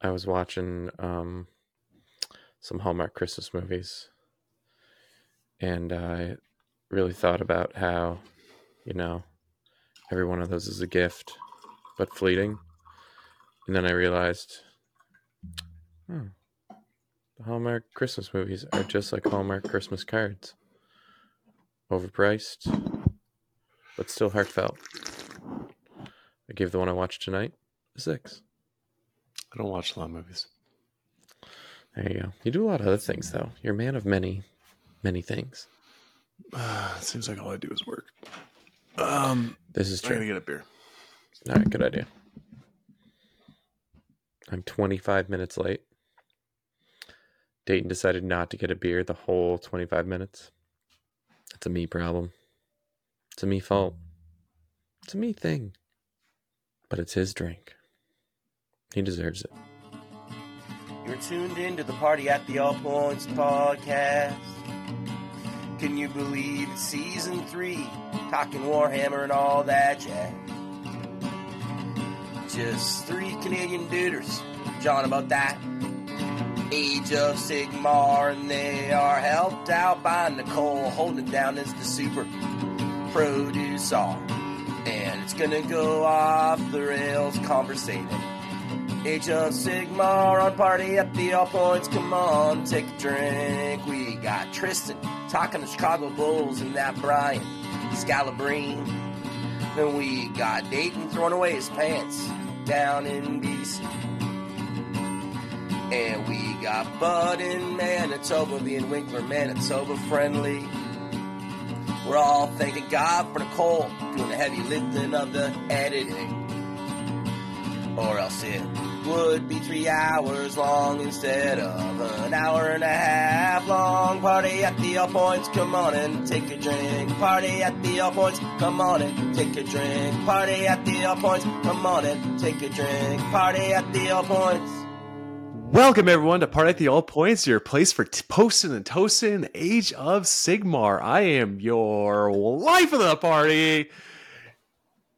I was watching um, some Hallmark Christmas movies, and I really thought about how, you know, every one of those is a gift, but fleeting. And then I realized, hmm, the Hallmark Christmas movies are just like Hallmark Christmas cards. Overpriced, but still heartfelt. I gave the one I watched tonight a six. I don't watch a lot of movies. There you go. You do a lot of other things, though. You're a man of many, many things. Uh, it seems like all I do is work. Um, This is I'm gonna get a beer. All right, good idea. I'm 25 minutes late. Dayton decided not to get a beer the whole 25 minutes. It's a me problem. It's a me fault. It's a me thing. But it's his drink. He deserves it. You're tuned in to the Party at the All Points podcast. Can you believe it's season three? Talking Warhammer and all that jazz. Just three Canadian duders. John about that. Age of Sigmar, and they are helped out by Nicole, holding down as the super producer. And it's gonna go off the rails conversating. Age of Sigmar on party at the All Points. Come on, take a drink. We got Tristan talking the Chicago Bulls and that Brian Scalabrine. Then we got Dayton throwing away his pants down in BC. And we got Bud in Manitoba being Winkler Manitoba friendly. We're all thanking God for Nicole doing the heavy lifting of the editing or else it would be three hours long instead of an hour and a half long. Party at the All Points, come on and take a drink. Party at the All Points, come on and take a drink. Party at the All Points, come on and take a drink. Party at the All Points. Welcome everyone to Party at the All Points, your place for t- posting and toasting the Age of Sigmar. I am your life of the party.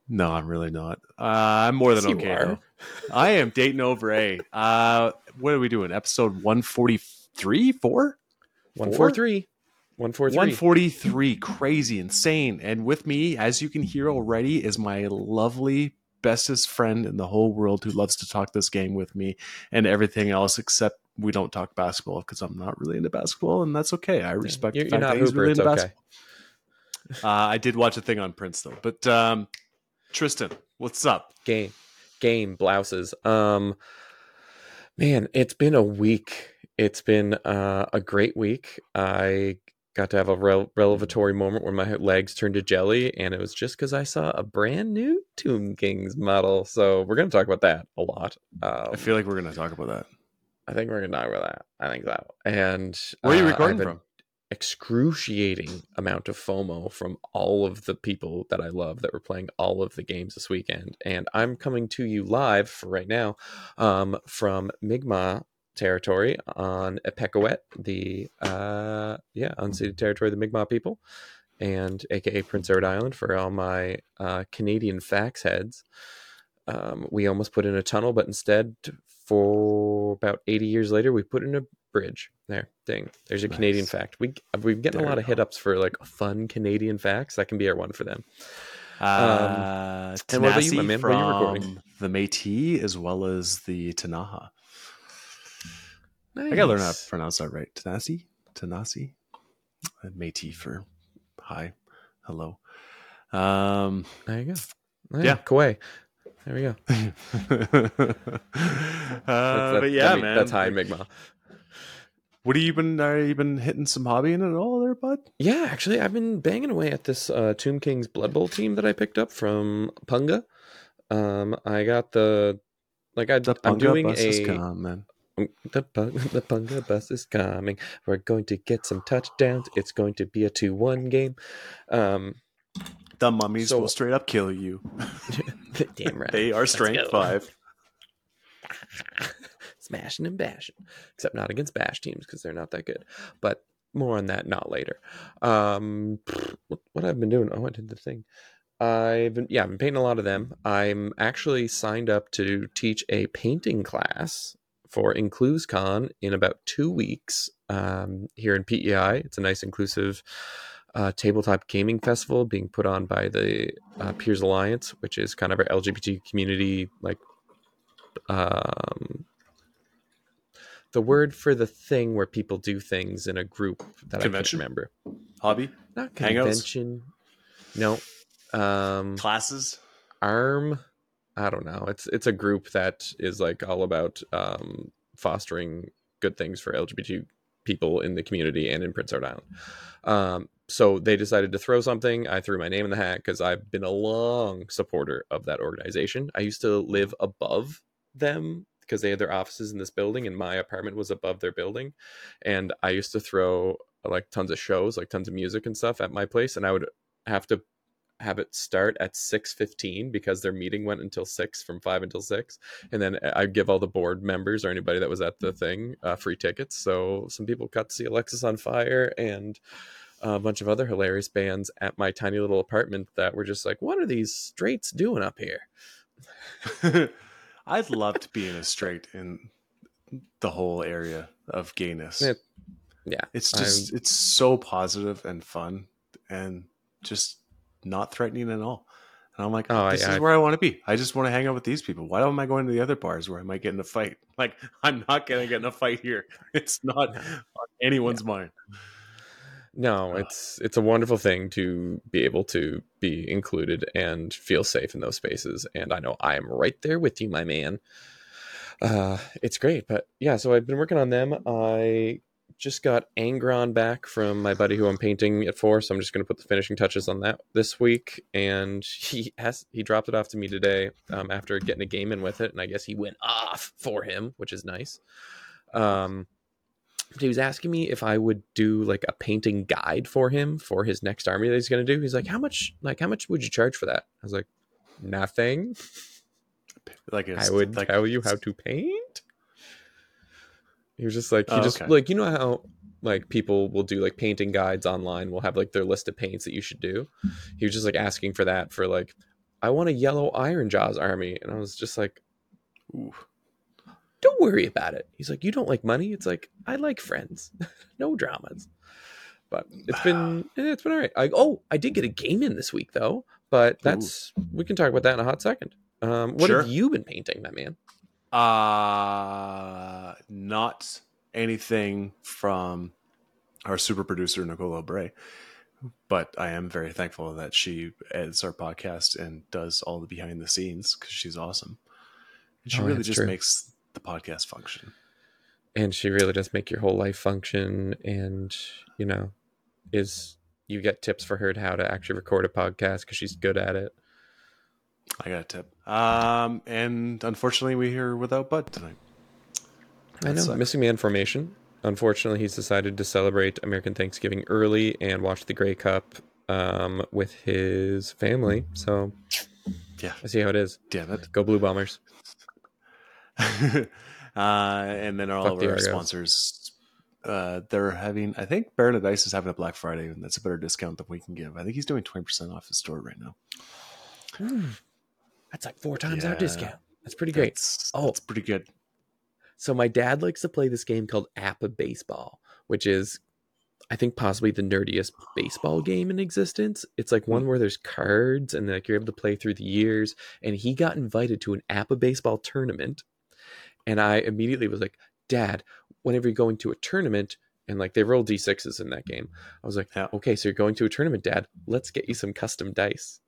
No, I'm really not. Uh, I'm more than Yes, you okay. I am Dayton over A. Uh, what are we doing? Episode 143? Four? 143. 143. 143. Crazy, insane. And with me, as you can hear already, is my lovely bestest friend in the whole world who loves to talk this game with me and everything else except we don't talk basketball because I'm not really into basketball, and that's okay. I respect You're, the you're not that Hooper. really into okay. basketball. Uh, I did watch a thing on Prince though. But um, Tristan, what's up? game game blouses um man it's been a week. It's been uh, a great week. I got to have a rel- revelatory moment where my legs turned to jelly and it was just because i saw a brand new tomb kings model. So we're going to talk about that a lot um, I feel like we're gonna talk about that. i think we're going to talk about that. I think so. And Where are you uh, recording have an from? Excruciating amount of FOMO from all of the people that I love that were playing all of the games this weekend. And I'm coming to you live for right now um, from Mi'kmaq territory on Epekawet, the uh, yeah unceded territory of the Mi'kmaq people, and aka Prince Edward Island for all my uh, Canadian fax heads. Um, we almost put in a tunnel, but instead, for about 80 years later, we put in a bridge. There, ding. There's a Canadian fact. We we've getting There a lot of hit ups for like fun Canadian facts. That can be our one for them. Uh, and what about you, my man? Where are you recording? from The Métis as well as the Tanaha. I gotta learn how to pronounce that right. Tanasi? Tanasi? Uh, Métis for hi, hello. Um, There you go. Yeah. Kauai. There we go. uh, that- but yeah, mean, man. That's high Mi'kmaq. What have you been? Are you been hitting some hobby in it at all, there, bud? Yeah, actually, I've been banging away at this uh, Tomb Kings Blood Bowl team that I picked up from Punga. Um, I got the like I, The I'm Punga doing bus is a coming. the the Punga bus is coming. We're going to get some touchdowns. It's going to be a two-one game. Um, The mummies So- will straight up kill you. damn right, They are strength five. Smashing and bashing, except not against bash teams because they're not that good. But more on that not later. Um, what, I've been doing? Oh, I did the thing. I've been yeah, I've been painting a lot of them. I'm actually signed up to teach a painting class for InclusCon in about two weeks um, here in PEI. It's a nice inclusive uh, tabletop gaming festival being put on by the uh, Peers Alliance, which is kind of our LGBT community, like um, the word for the thing where people do things in a group that Convention? I can't remember. Hobby, Not Hangouts? convention. No. Um, classes. arm i don't know it's it's a group that is like all about um fostering good things for lgbt people in the community and in prince edward island um so they decided to throw something i threw my name in the hat because i've been a long supporter of that organization i used to live above them because they had their offices in this building and my apartment was above their building and i used to throw like tons of shows like tons of music and stuff at my place and i would have to have it start at 6.15 because their meeting went until 6 from 5 until 6 and then I'd give all the board members or anybody that was at the thing uh, free tickets so some people got to see Alexisonfire and a bunch of other hilarious bands at my tiny little apartment that were just like what are these straights doing up here I'd love to be in a straight in the whole area of gayness. Yeah, yeah It's just it's so positive and fun and just not threatening at all. And I'm like, Oh, this yeah, is I- where I want to be. I just want to hang out with these people. Why am I going to the other bars where I might get in a fight? Like, I'm not gonna get in a fight here. It's not on anyone's mind. No Uh, it's it's a wonderful thing to be able to be included and feel safe in those spaces and i know i am right there with you my man. Uh it's great but yeah so i've been working on them. I just got angron back from my buddy who i'm painting it for so i'm just going to put the finishing touches on that this week and he has he dropped it off to me today um, after getting a game in with it and i guess he went off for him which is nice. Um he was asking me if I would do like a painting guide for him for his next army that he's going to do. He's like, "How much? Like, how much would you charge for that?" I was like, "Nothing. Like, I would like, tell you how to paint." He was just like, he Oh, just okay. like you know how like people will do like painting guides online. Will have like their list of paints that you should do. He was just like asking for that for like, I want a yellow Ironjawz army, and I was just like, Ooh. Don't worry about it. He's like, you don't like money. It's like I like friends, no dramas. But it's been eh, it's been all right. I, oh, I did get a game in this week though, but that's we can talk about that in a hot second. Um, what Sure. have you been painting, my man? Uh not anything from our super producer Nicola Bray. But I am very thankful that she edits our podcast and does all the behind the scenes because she's awesome. And she Oh, really just true. makes the podcast function. And she really does make your whole life function, and you know, is you get tips for her to how to actually record a podcast because she's good at it. I got a tip. Um, and unfortunately, we're here without Bud tonight. I know, sucks. missing man formation. Unfortunately, he's decided to celebrate American Thanksgiving early and watch the Grey Cup um, with his family. So Yeah, I see how it is. damn it. Go Blue Bombers. uh, and then all Fuck of our Argos. sponsors, uh, they're having. I think Baron of Dice is having a Black Friday, and that's a better discount than we can give. I think he's doing twenty percent off his store right now. That's like four times our discount. That's pretty great. That's, Oh. that's pretty good. So my dad likes to play this game called APBA Baseball, which is I think possibly the nerdiest baseball game in existence. It's like one where there's cards and like you're able to play through the years. And he got invited to an APBA Baseball tournament. And I immediately was like, Dad, whenever you're going to a tournament, and like they roll D6s in that game, I was like, Yeah. okay, so you're going to a tournament, Dad. Let's get you some custom dice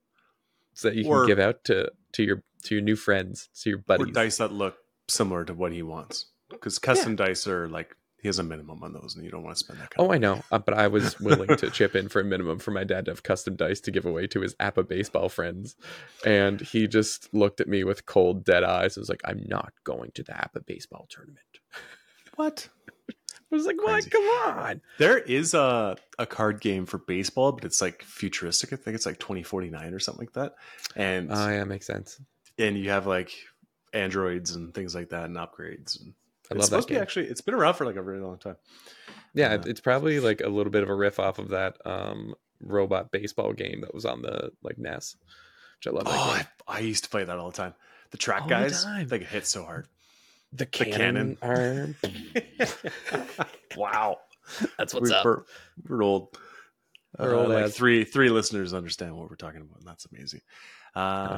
so that you Or- can give out to to your to your new friends, to your Or buddies. dice that look similar to what he wants, because custom dice are like he has a minimum on those, and you don't want to spend that. Kind Oh, I know, uh, but I was willing to chip in for a minimum for my dad to have custom dice to give away to his APBA baseball friends, and he just looked at me with cold, dead eyes. and was like, "I'm not going to the APBA baseball tournament." What? I was like, "What? Come on!" There is a a card game for baseball, but it's like futuristic. I think it's like twenty forty nine or something like that. And Oh, yeah, makes sense. and you have like androids and things like that and upgrades. And I it's love supposed that to be actually. It's been around for like a really long time. Yeah, uh, it's probably like a little bit of a riff off of that um, robot baseball game that was on the like NES, which I love. Oh. I, I used to play that all the time. The track All guys, they get hit so hard. The cannon. cannon, arm. wow. That's what's we're, up. We're, we're old. We're Uh, old like three three listeners understand what we're talking about. and That's amazing.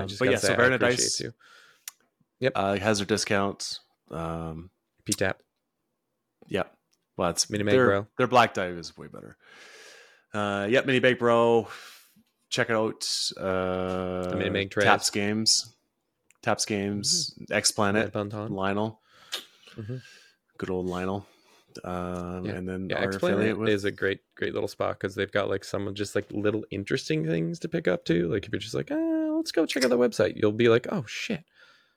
Just but yeah, say, so appreciate Dice you. uh, has their discounts. Um, PTAP. yeah, well, it's Mini their, Bro. Their black die is way better. Uh, yep, Mini Bake Bro. Check it out. Uh, Mini Trays. Taps Games, Taps Games, X Planet. Lionel, Mhm. good old Lionel. Um, Yeah. and then Yeah, our affiliate with is a great, great little spot because they've got like some just like little interesting things to pick up too. Like if you're just like, ah, let's go check out the website, you'll be like, oh shit,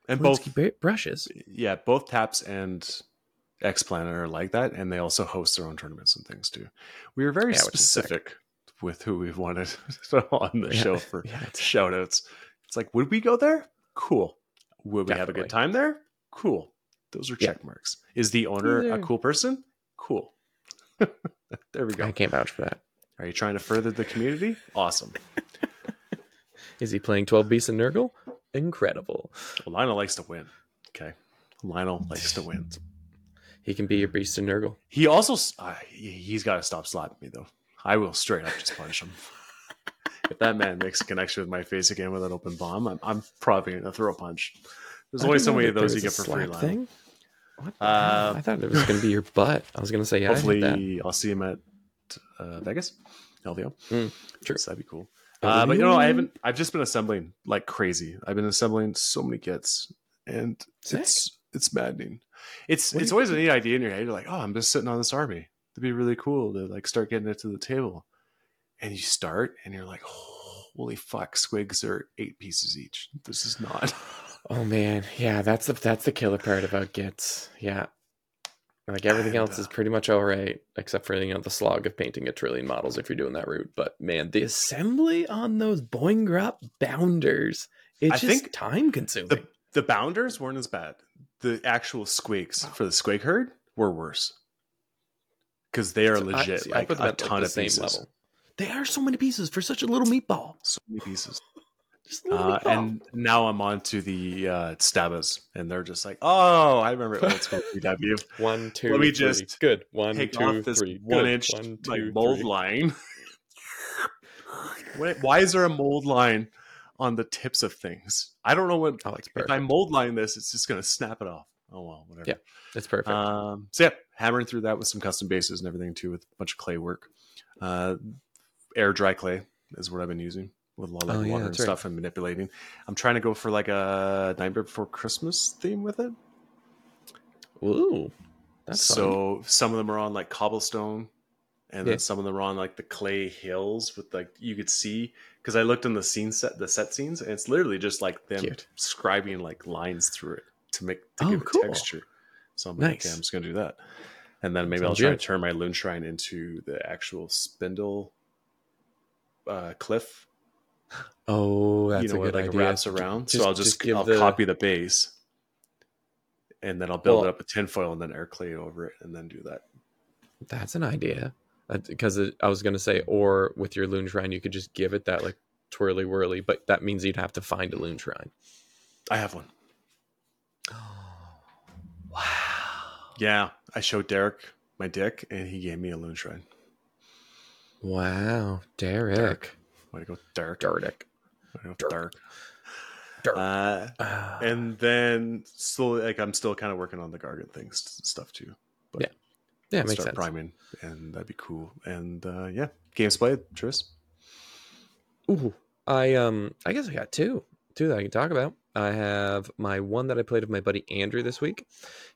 and both both brushes. yeah, both Taps and X Planet are like that, and they also host their own tournaments and things too. We were very Yeah, which is sick. specific with who we wanted on the Yeah. show for Yeah, it's- shout outs. It's like, would we go there? Cool. Would we have a good time there? Cool. Those are check marks. Is the owner a cool person? Cool. there we go. I can't vouch for that. Are you trying to further the community? Awesome. Is he playing 12 beasts and Nurgle? Incredible. Well, Lionel likes to win. Okay. Lionel likes to win. He can be your beast and Nurgle. He also, uh, he- he's got to stop slapping me, though. I will straight up just punch him. if that man makes a connection with my face again with an open bomb, I'm, I'm probably going to throw a punch. There's only so many of those you get for free, Lionel. thing. Uh. I thought it was going to be your butt. I was going to say, yeah, Hopefully, I'll see him at uh, Vegas, LVO. Mm, true. So that'd be cool. Uh, but you know, I haven't. I've just been assembling like crazy. I've been assembling so many kits, and Sick. it's it's maddening. It's What it's always a neat idea in your head. You're like, oh, I'm just sitting on this army. It'd be really cool to like start getting it to the table. And you start, and you're like, holy fuck, squigs are eight pieces each. This is not. Oh man, yeah, that's the that's the killer part about Gitz. Yeah, like everything And, else is pretty much all right, except for you know the slog of painting a trillion models if you're doing that route. But man, the assembly on those Boingrot bounders, it's I just think time consuming. the the bounders weren't as bad. The actual squigs for the squig herd were worse because they are So I- legit see, I like put them a at, like, ton the of same pieces. level. They are so many pieces for such a little meatball. So many pieces. Just Uh, and now I'm on to the uh, Stabbas, and they're just like, oh, I remember old school PW. one, two, Let me three. just good. One, Take two, off this three. one Good. inch One, like mold three. line. Wait, why is there a mold line on the tips of things? I don't know what. Oh, like, it's if I mold line this, it's just gonna snap it off. Oh well, whatever. Yeah, It's perfect. Um, so yeah, hammering through that with some custom bases and everything too, with a bunch of clay work. Uh, air dry clay is what I've been using with a lot of Oh, like, yeah, water and that's right. stuff and manipulating. I'm trying to go for like a Nightmare Before Christmas theme with it. Ooh, that's fun. so some of them are on like cobblestone, and Yeah. then some of them are on like the clay hills with like you could see because I looked in the scene set the set scenes and it's literally just like them Cute. scribing like lines through it to make to Oh, give it texture. So I'm like, okay, I'm just gonna do that, and then maybe I'll try good. to turn my loon shrine into the actual spindle uh, cliff. Oh, that's you know, a good it, like idea. wraps around. so I'll just, give I'll the- copy the base, and then I'll build Well- it up with tinfoil and then air clay over it, and then do that. That's an idea. Because I was going to say, or with your loon shrine, you could just give it that like twirly whirly, but that means you'd have to find a loon shrine. I have one. Wow. Yeah, I showed Derek my dick, and he gave me a loon shrine. Wow. Derek. Way to go. Way to go, Dirk. Derek. Dirk. Uh, and then slowly, like I'm still kind of working on the Gargant things stuff too. But Yeah. yeah, makes start sense. priming, and that'd be cool. And uh, yeah, games played, Tris. Ooh, I um, I guess I got two, two that I can talk about. I have my one that I played with my buddy Andrew this week.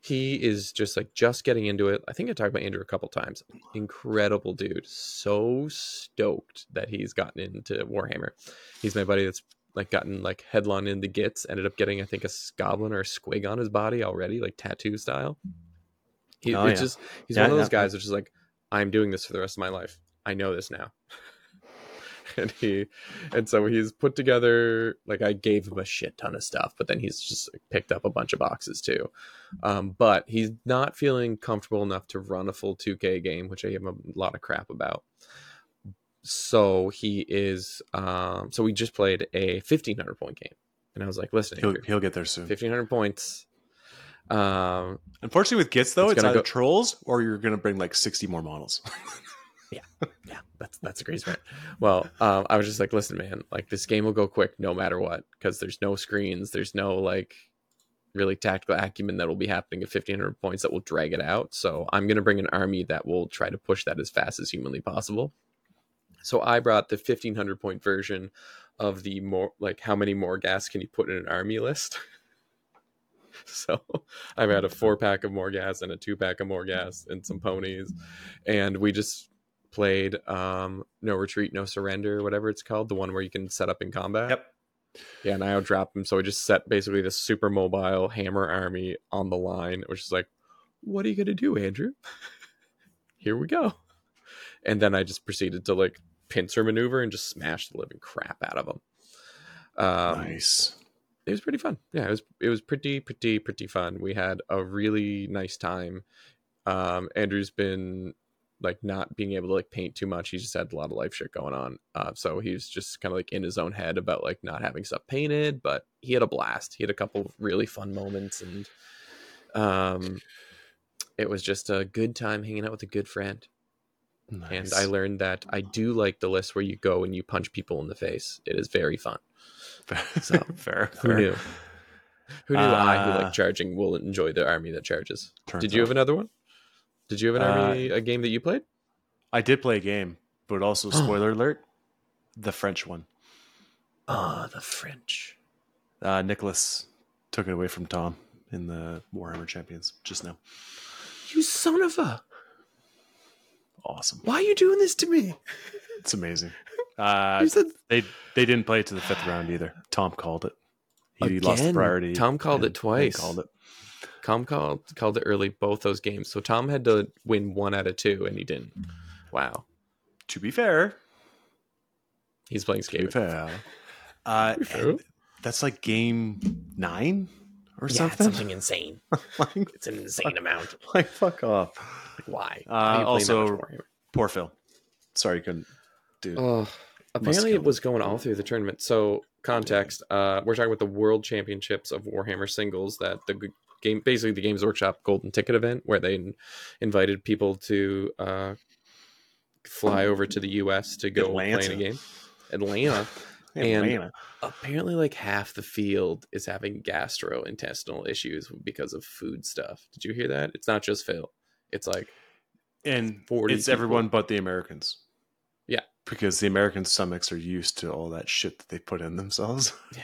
He is just like just getting into it. I think I talked about Andrew a couple times. Incredible dude, so stoked that he's gotten into Warhammer. He's my buddy that's like gotten like headlong into Gitz. Ended up getting I think a goblin or a squig on his body already, like tattoo style. He, Oh, it's yeah. just he's Yeah, one of those guys that's just like I'm doing this for the rest of my life. I know this now. and he and so he's put together like I gave him a shit ton of stuff, but then he's just like, picked up a bunch of boxes too. Um, but he's not feeling comfortable enough to run a full 2K game, which I gave him a lot of crap about. So he is um so we just played a 1500 point game. And I was like, listen, He'll he'll get there soon. 1500 points Um, Unfortunately, with Gitz though, It's it's, either go- trolls or you're gonna bring like sixty more models. yeah, yeah, that's that's a great spirit. Well, um, I was just like, listen, man, like this game will go quick no matter what because there's no screens, there's no like really tactical acumen that will be happening at 1500 points that will drag it out. So I'm gonna bring an army that will try to push that as fast as humanly possible. So I brought the 1500 point version of the more like how many Morghast can you put in an army list. so I've had a four pack of Morghast and a two pack of Morghast and some ponies, and we just played um no retreat no surrender whatever it's called the one where you can set up in combat Yep. yeah and i drop him so i just set basically this super mobile hammer army on the line which is like what are you gonna do andrew here we go and then i just proceeded to like pincer maneuver and just smash the living crap out of them um nice. it was pretty fun. Yeah, it was it was pretty pretty pretty fun. We had a really nice time. Um, Andrew's been like not being able to like paint too much. He just had a lot of life shit going on. Uh, so was just kind of like in his own head about like not having stuff painted. But he had a blast. He had a couple of really fun moments, and um, it was just a good time hanging out with a good friend. nice. And I learned that I do like the list where you go and you punch people in the face. It is very fun. So, fair. Who fair. knew? Who knew I, who Uh, like charging, will enjoy the army that charges? Did you have another one? Did you have an Uh, a game that you played? I did play a game, but also spoiler alert, the French one. Oh, the French. Uh, Nicholas took it away from Tom in the Warhammer Champions just now. You son of a! Awesome. Why are you doing this to me? It's amazing. Uh, said they they didn't play it to the fifth round either. Tom called it. He lost the priority. Tom called it twice. Called it. Tom called called it early both those games, so Tom had to win one out of two, and he didn't. Wow, To be fair, he's playing to be skate. fair, uh, be fair. and that's like game nine or Yeah, something. something insane. like, It's an insane amount. like, fuck off. Like, why? Uh, Why are you playing that also- Poor Phil. Sorry, you couldn't. Dude, Oh, apparently it was going all through the tournament. So context, uh, we're talking about the World Championships of Warhammer Singles that the g- game, basically the Games Workshop Golden Ticket event, where they invited people to uh, fly over to the U.S. to go play in a game. Atlanta. Atlanta. and- Apparently, like half the field is having gastrointestinal issues because of food stuff. Did you hear that? It's not just Phil. It's like and 40 it's people. everyone but the Americans. Yeah. because the American stomachs are used to all that shit that they put in themselves. Yeah.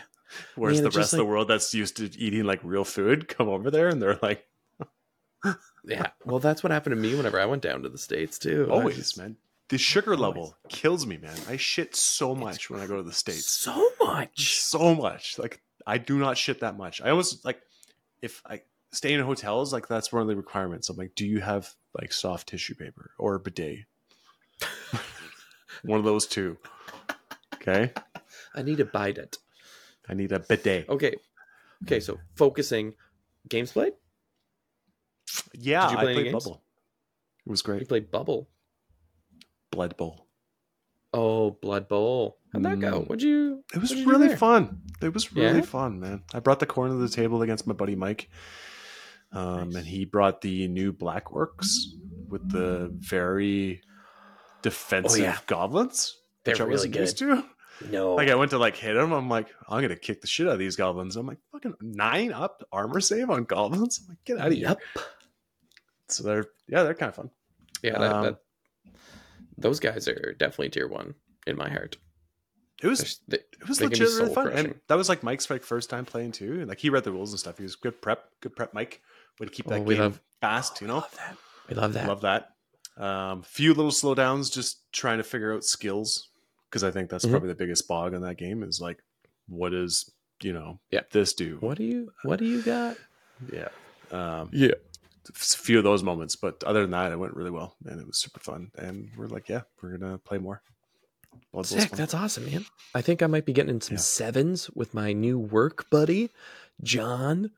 Whereas Man, the rest just of the world that's used to eating like real food come over there and they're like, yeah. Well, that's what happened to me whenever I went down to the states too. Always, just- man. The sugar Always. level kills me, man. I shit so much when I go to the states. so much. So much. Like I do not shit that much. I almost like if I stay in hotels, like that's one of the requirements. I'm like, do you have like soft tissue paper or a bidet? one of those two. Okay. I need to bite it. I need a bidet. Okay. Okay, so focusing. Games played? Yeah, Did you I play any played? Bubble. It was great. You played Bubble. Blood Bowl. Oh, Blood Bowl. How'd that go? Mm. What'd you It was you really fun. It was really Yeah? fun, man. I brought the corner of the table against my buddy Mike. Um, Nice. and he brought the new Black Orcs with the very defensive Oh, yeah. goblins. They're which I really wasn't good. used to. No. Like I went to like hit him. I'm like, I'm gonna kick the shit out of these goblins. I'm like, fucking nine up armor save on goblins. I'm like, get out of here. Yep. So they're yeah, they're kind of fun. Yeah, that, Um, that, those guys are definitely tier one in my heart. It was There's- they- It was They legit really fun, soul-crushing. and that was like Mike's like first time playing too. And like he read the rules and stuff. He was good prep, good prep, Mike. would to keep Oh, that we game love- fast, you know. love that. We love that. Love that. Um, few little slowdowns, just trying to figure out skills because I think that's Mhm. probably the biggest bog in that game is like, what does you know, Yeah. this do? What do you What do you got? Yeah. Um, Yeah. a few of those moments, but other than that, it went really well, and it was super fun. And we're like, yeah, we're gonna play more. Sick. That's awesome, man. I think I might be getting in some Yeah. sevens with my new work buddy, John.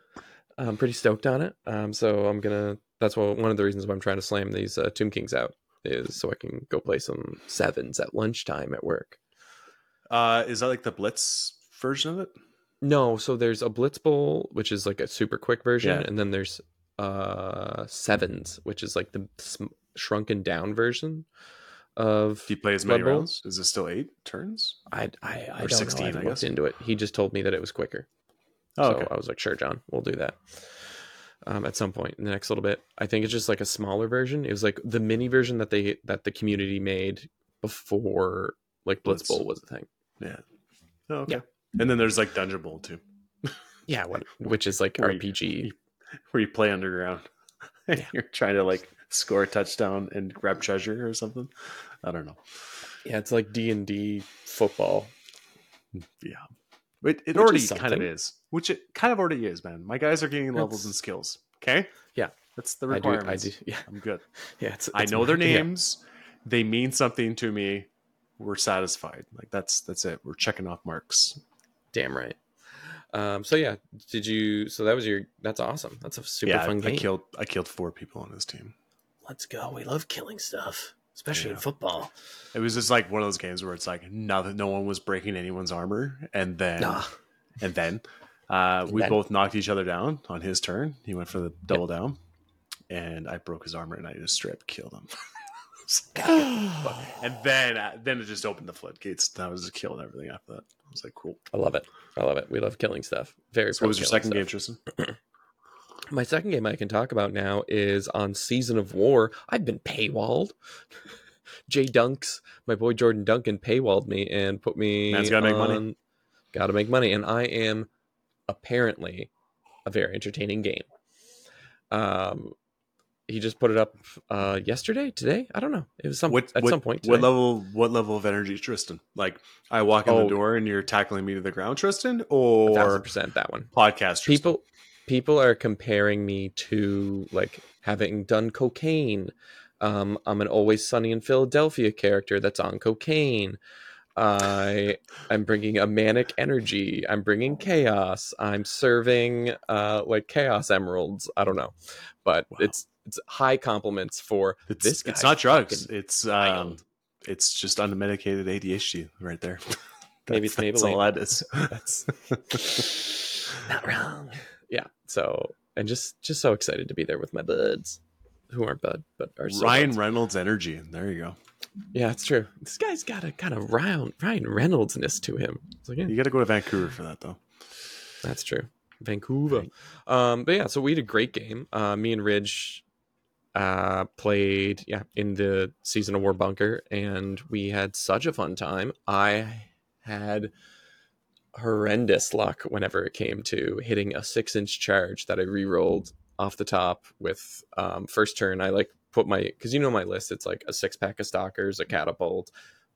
I'm pretty stoked on it. Um, so I'm gonna. That's what one of the reasons why I'm trying to slam these uh, Tomb Kings out is so I can go play some sevens at lunchtime at work. Uh, is that like the Blitz version of it? No, so there's a Blitz Bowl, which is like a super quick version, Yeah. and then there's uh Sevens, which is like the sm- shrunken down version of. Do you play as many Blood Bowl? rounds? Is it still eight turns? I I, I Or don't 16, know. I I looked guess. into it. He just told me that it was quicker. Oh, so okay. I was like, sure, John, we'll do that. Um, at some point in the next little bit. I think it's just like a smaller version. It was like the mini version that they that the community made before like Blitz Blitz. Bowl was a thing. Oh, okay. Yeah. And then there's like Dungeon Bowl too, Yeah, what, which is like Where you- RPG. where you play underground. Yeah. You're trying to like score a touchdown and grab treasure or something. I don't know. Yeah, it's like D and D football. Yeah. It, it already kind of is, which it kind of already is, man. My guys are gaining levels and skills. Okay. Yeah. That's the I do. I do. Yeah, I'm good. yeah. It's, I it's know their my- yeah. names. They mean something to me. We're satisfied. Like that's that's it. We're checking off marks. Damn right. Um, so yeah, did you? So that was your. That's awesome. That's a super yeah, fun I, game. I killed I killed four people on this team. Let's go. We love killing stuff, especially in football. It was just like one of those games where it's like no, no one was breaking anyone's armor, and then Nah. and then uh, we then- both knocked each other down on his turn. He went for the double down, and I broke his armor, and I just straight up killed him. and then uh, then it just opened the floodgates. I was just killing everything after that. I was like, cool. I love it. I love it. We love killing stuff. Very. So what was your second game. Tristan? My second game I can talk about now is on Season of War. I've been paywalled. Jay Dunks, my boy Jordan Duncan, paywalled me and put me. Man's gotta make money. Gotta make money, and I am apparently a very entertaining game. Um, he just put it up uh yesterday, today. I don't know. It was some What at what, some point. What level? What level of energy, is Tristan? Like I walk in Oh. the door and you're tackling me to the ground, Tristan, or thousand percent that one. podcast? Tristan? people people are comparing me to like having done cocaine um i'm an always sunny in philadelphia character that's on cocaine i i'm bringing a manic energy i'm bringing chaos i'm serving uh like chaos emeralds i don't know but Wow. it's it's high compliments for It's, this it's not drugs. It's um, it's just unmedicated ADHD right there. Maybe it's that's all that is. that's not wrong yeah so and just just so excited to be there with my buds who aren't bud but are so Ryan buds. Reynolds energy. There you go. Yeah, it's true. This guy's got a kind of Ryan Ryan Reynoldsness to him. Like, yeah, You got to go to Vancouver for that though. that's true. Vancouver. Um, but yeah, so we had a great game. Uh, me and Ridge uh, played, yeah, in the season of War bunker, and we had such a fun time. I had horrendous luck whenever it came to hitting a six inch charge that I re-rolled off the top with um, first turn. I like put my because you know my list. It's like a six pack of stalkers, a catapult,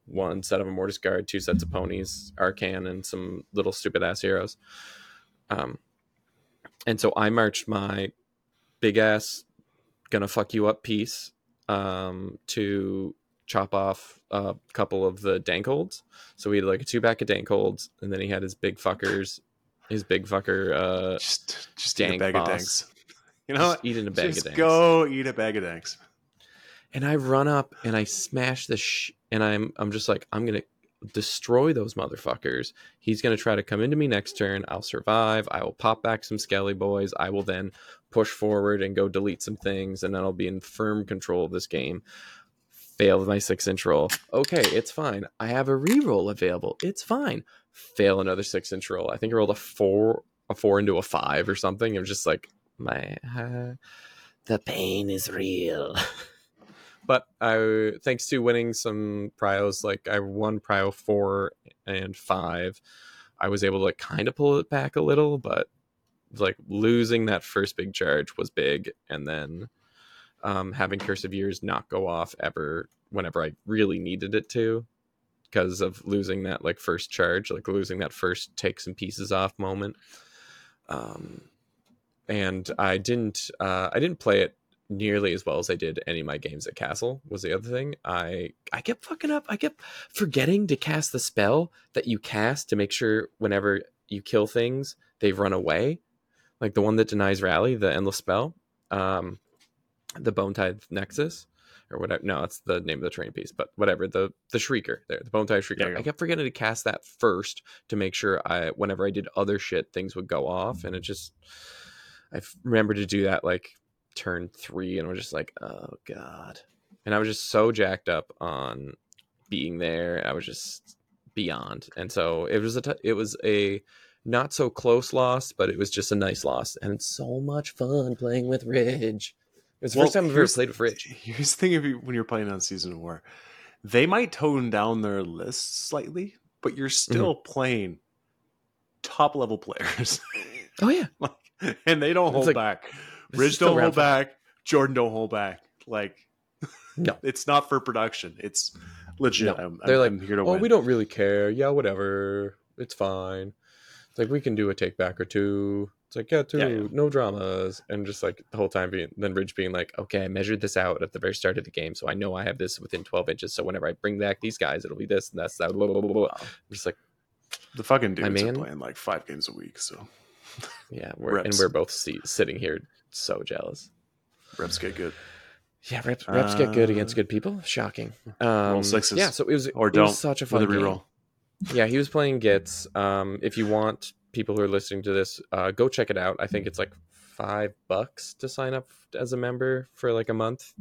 one set of a Mortek Guard, two sets of ponies, Arkhan, and some little stupid ass heroes. Um, and so I marched my big ass gonna fuck you up piece um, to chop off a couple of the Dankholds. So we had like a two pack of Dankholds, and then he had his big fuckers, his big fucker, uh, Just just eat a dank bag of danks. You know just eating a bag Just of danks. go eat a bag of danks. and I run up and I smash the sh- and I'm I'm just like I'm gonna destroy those motherfuckers. He's gonna try to come into me next turn. I'll survive. I will pop back some skelly boys. I will then push forward and go delete some things, and then I'll be in firm control of this game. Fail my six inch roll. Okay, it's fine. I have a reroll available. It's fine. Fail another six inch roll. I think I rolled a four, a four into a five or something. It was just like my uh, the pain is real. but I, thanks to winning some prios, like I won prio four and five, I was able to kind of pull it back a little, but like losing that first big charge was big, and then um, having Curse of Years not go off ever whenever I really needed it to, because of losing that like first charge, like losing that first take some pieces off moment. Um, and I didn't, uh, I didn't play it nearly as well as I did any of my games at Castle. Was the other thing I I kept fucking up. I kept forgetting to cast the spell that you cast to make sure whenever you kill things they run away, like the one that denies rally, the endless spell, um, the Bone Tithe Nexus. or whatever. No, that's the name of the train piece, but whatever. The the shrieker there, the bone There shrieker. I kept forgetting to cast that first to make sure I, whenever I did other shit, things would go off, and it just, I remember to do that like turn three, and I was just like, oh god, and I was just so jacked up on being there. I was just beyond, and so it was a, t- it was a not so close loss, but it was just a nice loss, and it's so much fun playing with Ridge. It was the Well, first time I've ever played with Ridge. Here's the thing: you, when you're playing on Season of War, they might tone down their list slightly, but you're mm-hmm. still playing top level players, Oh yeah, like, and they don't It's hold like, back. Ridge don't hold back. Jordan don't hold back. Like, No. it's not for production. It's legit. No. I'm, They're I'm, like, I'm here to Oh, win. we don't really care. Yeah, whatever. It's fine. It's like we can do a take back or two. It's like yeah, two, Yeah, yeah. no dramas, and just like the whole time being then Ridge being like, okay, I measured this out at the very start of the game, so I know I have this within twelve inches. So whenever I bring back these guys, it'll be this and that's that. Blah, blah, blah, blah. I'm just like The fucking dudes are playing like five games a week, so yeah, we're and we're both see, sitting here so jealous. reps get good. Yeah, reps, reps get good Uh, against good people. Shocking. Um, sixes. Yeah, so it was Or it don't was such a with fun a game. reroll. yeah he was playing gits um if you want people who are listening to this uh go check it out i think it's like five bucks to sign up as a member for like a month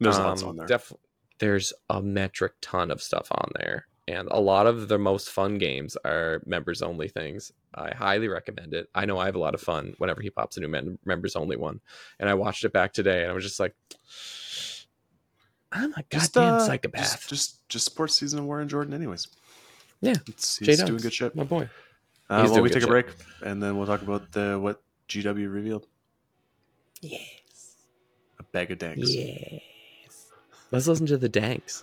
There's lots Um, on there. def- there's a metric ton of stuff on there and a lot of the most fun games are members only things i highly recommend it i know i have a lot of fun whenever he pops a new mem- members only one and i watched it back today and i was just like i'm a goddamn uh, psychopath Just, just just support Season of War and Jordan, anyways. Yeah. it's, J he's doing good shit. my boy Uh, He's well, we good take a break, and then we'll talk about the what GW revealed. yes A bag of danks. Yes. Let's listen to the Danks.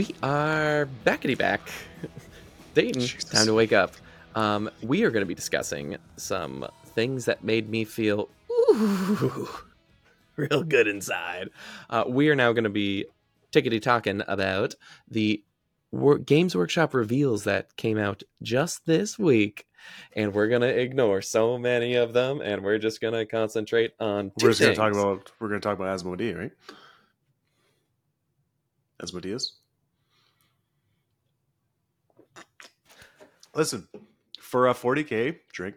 we are backity back. Dayton, Jesus. time to wake up. Um, we are going to be discussing some things that made me feel ooh, real good inside. Uh, we are now going to be tickety talking about the Wor- Games Workshop reveals that came out just this week. And we're going to ignore so many of them, and we're just going to concentrate on two We're just gonna talk about we're gonna talk about Asmodee, right? Asmodeus. Listen, for a 40k drink,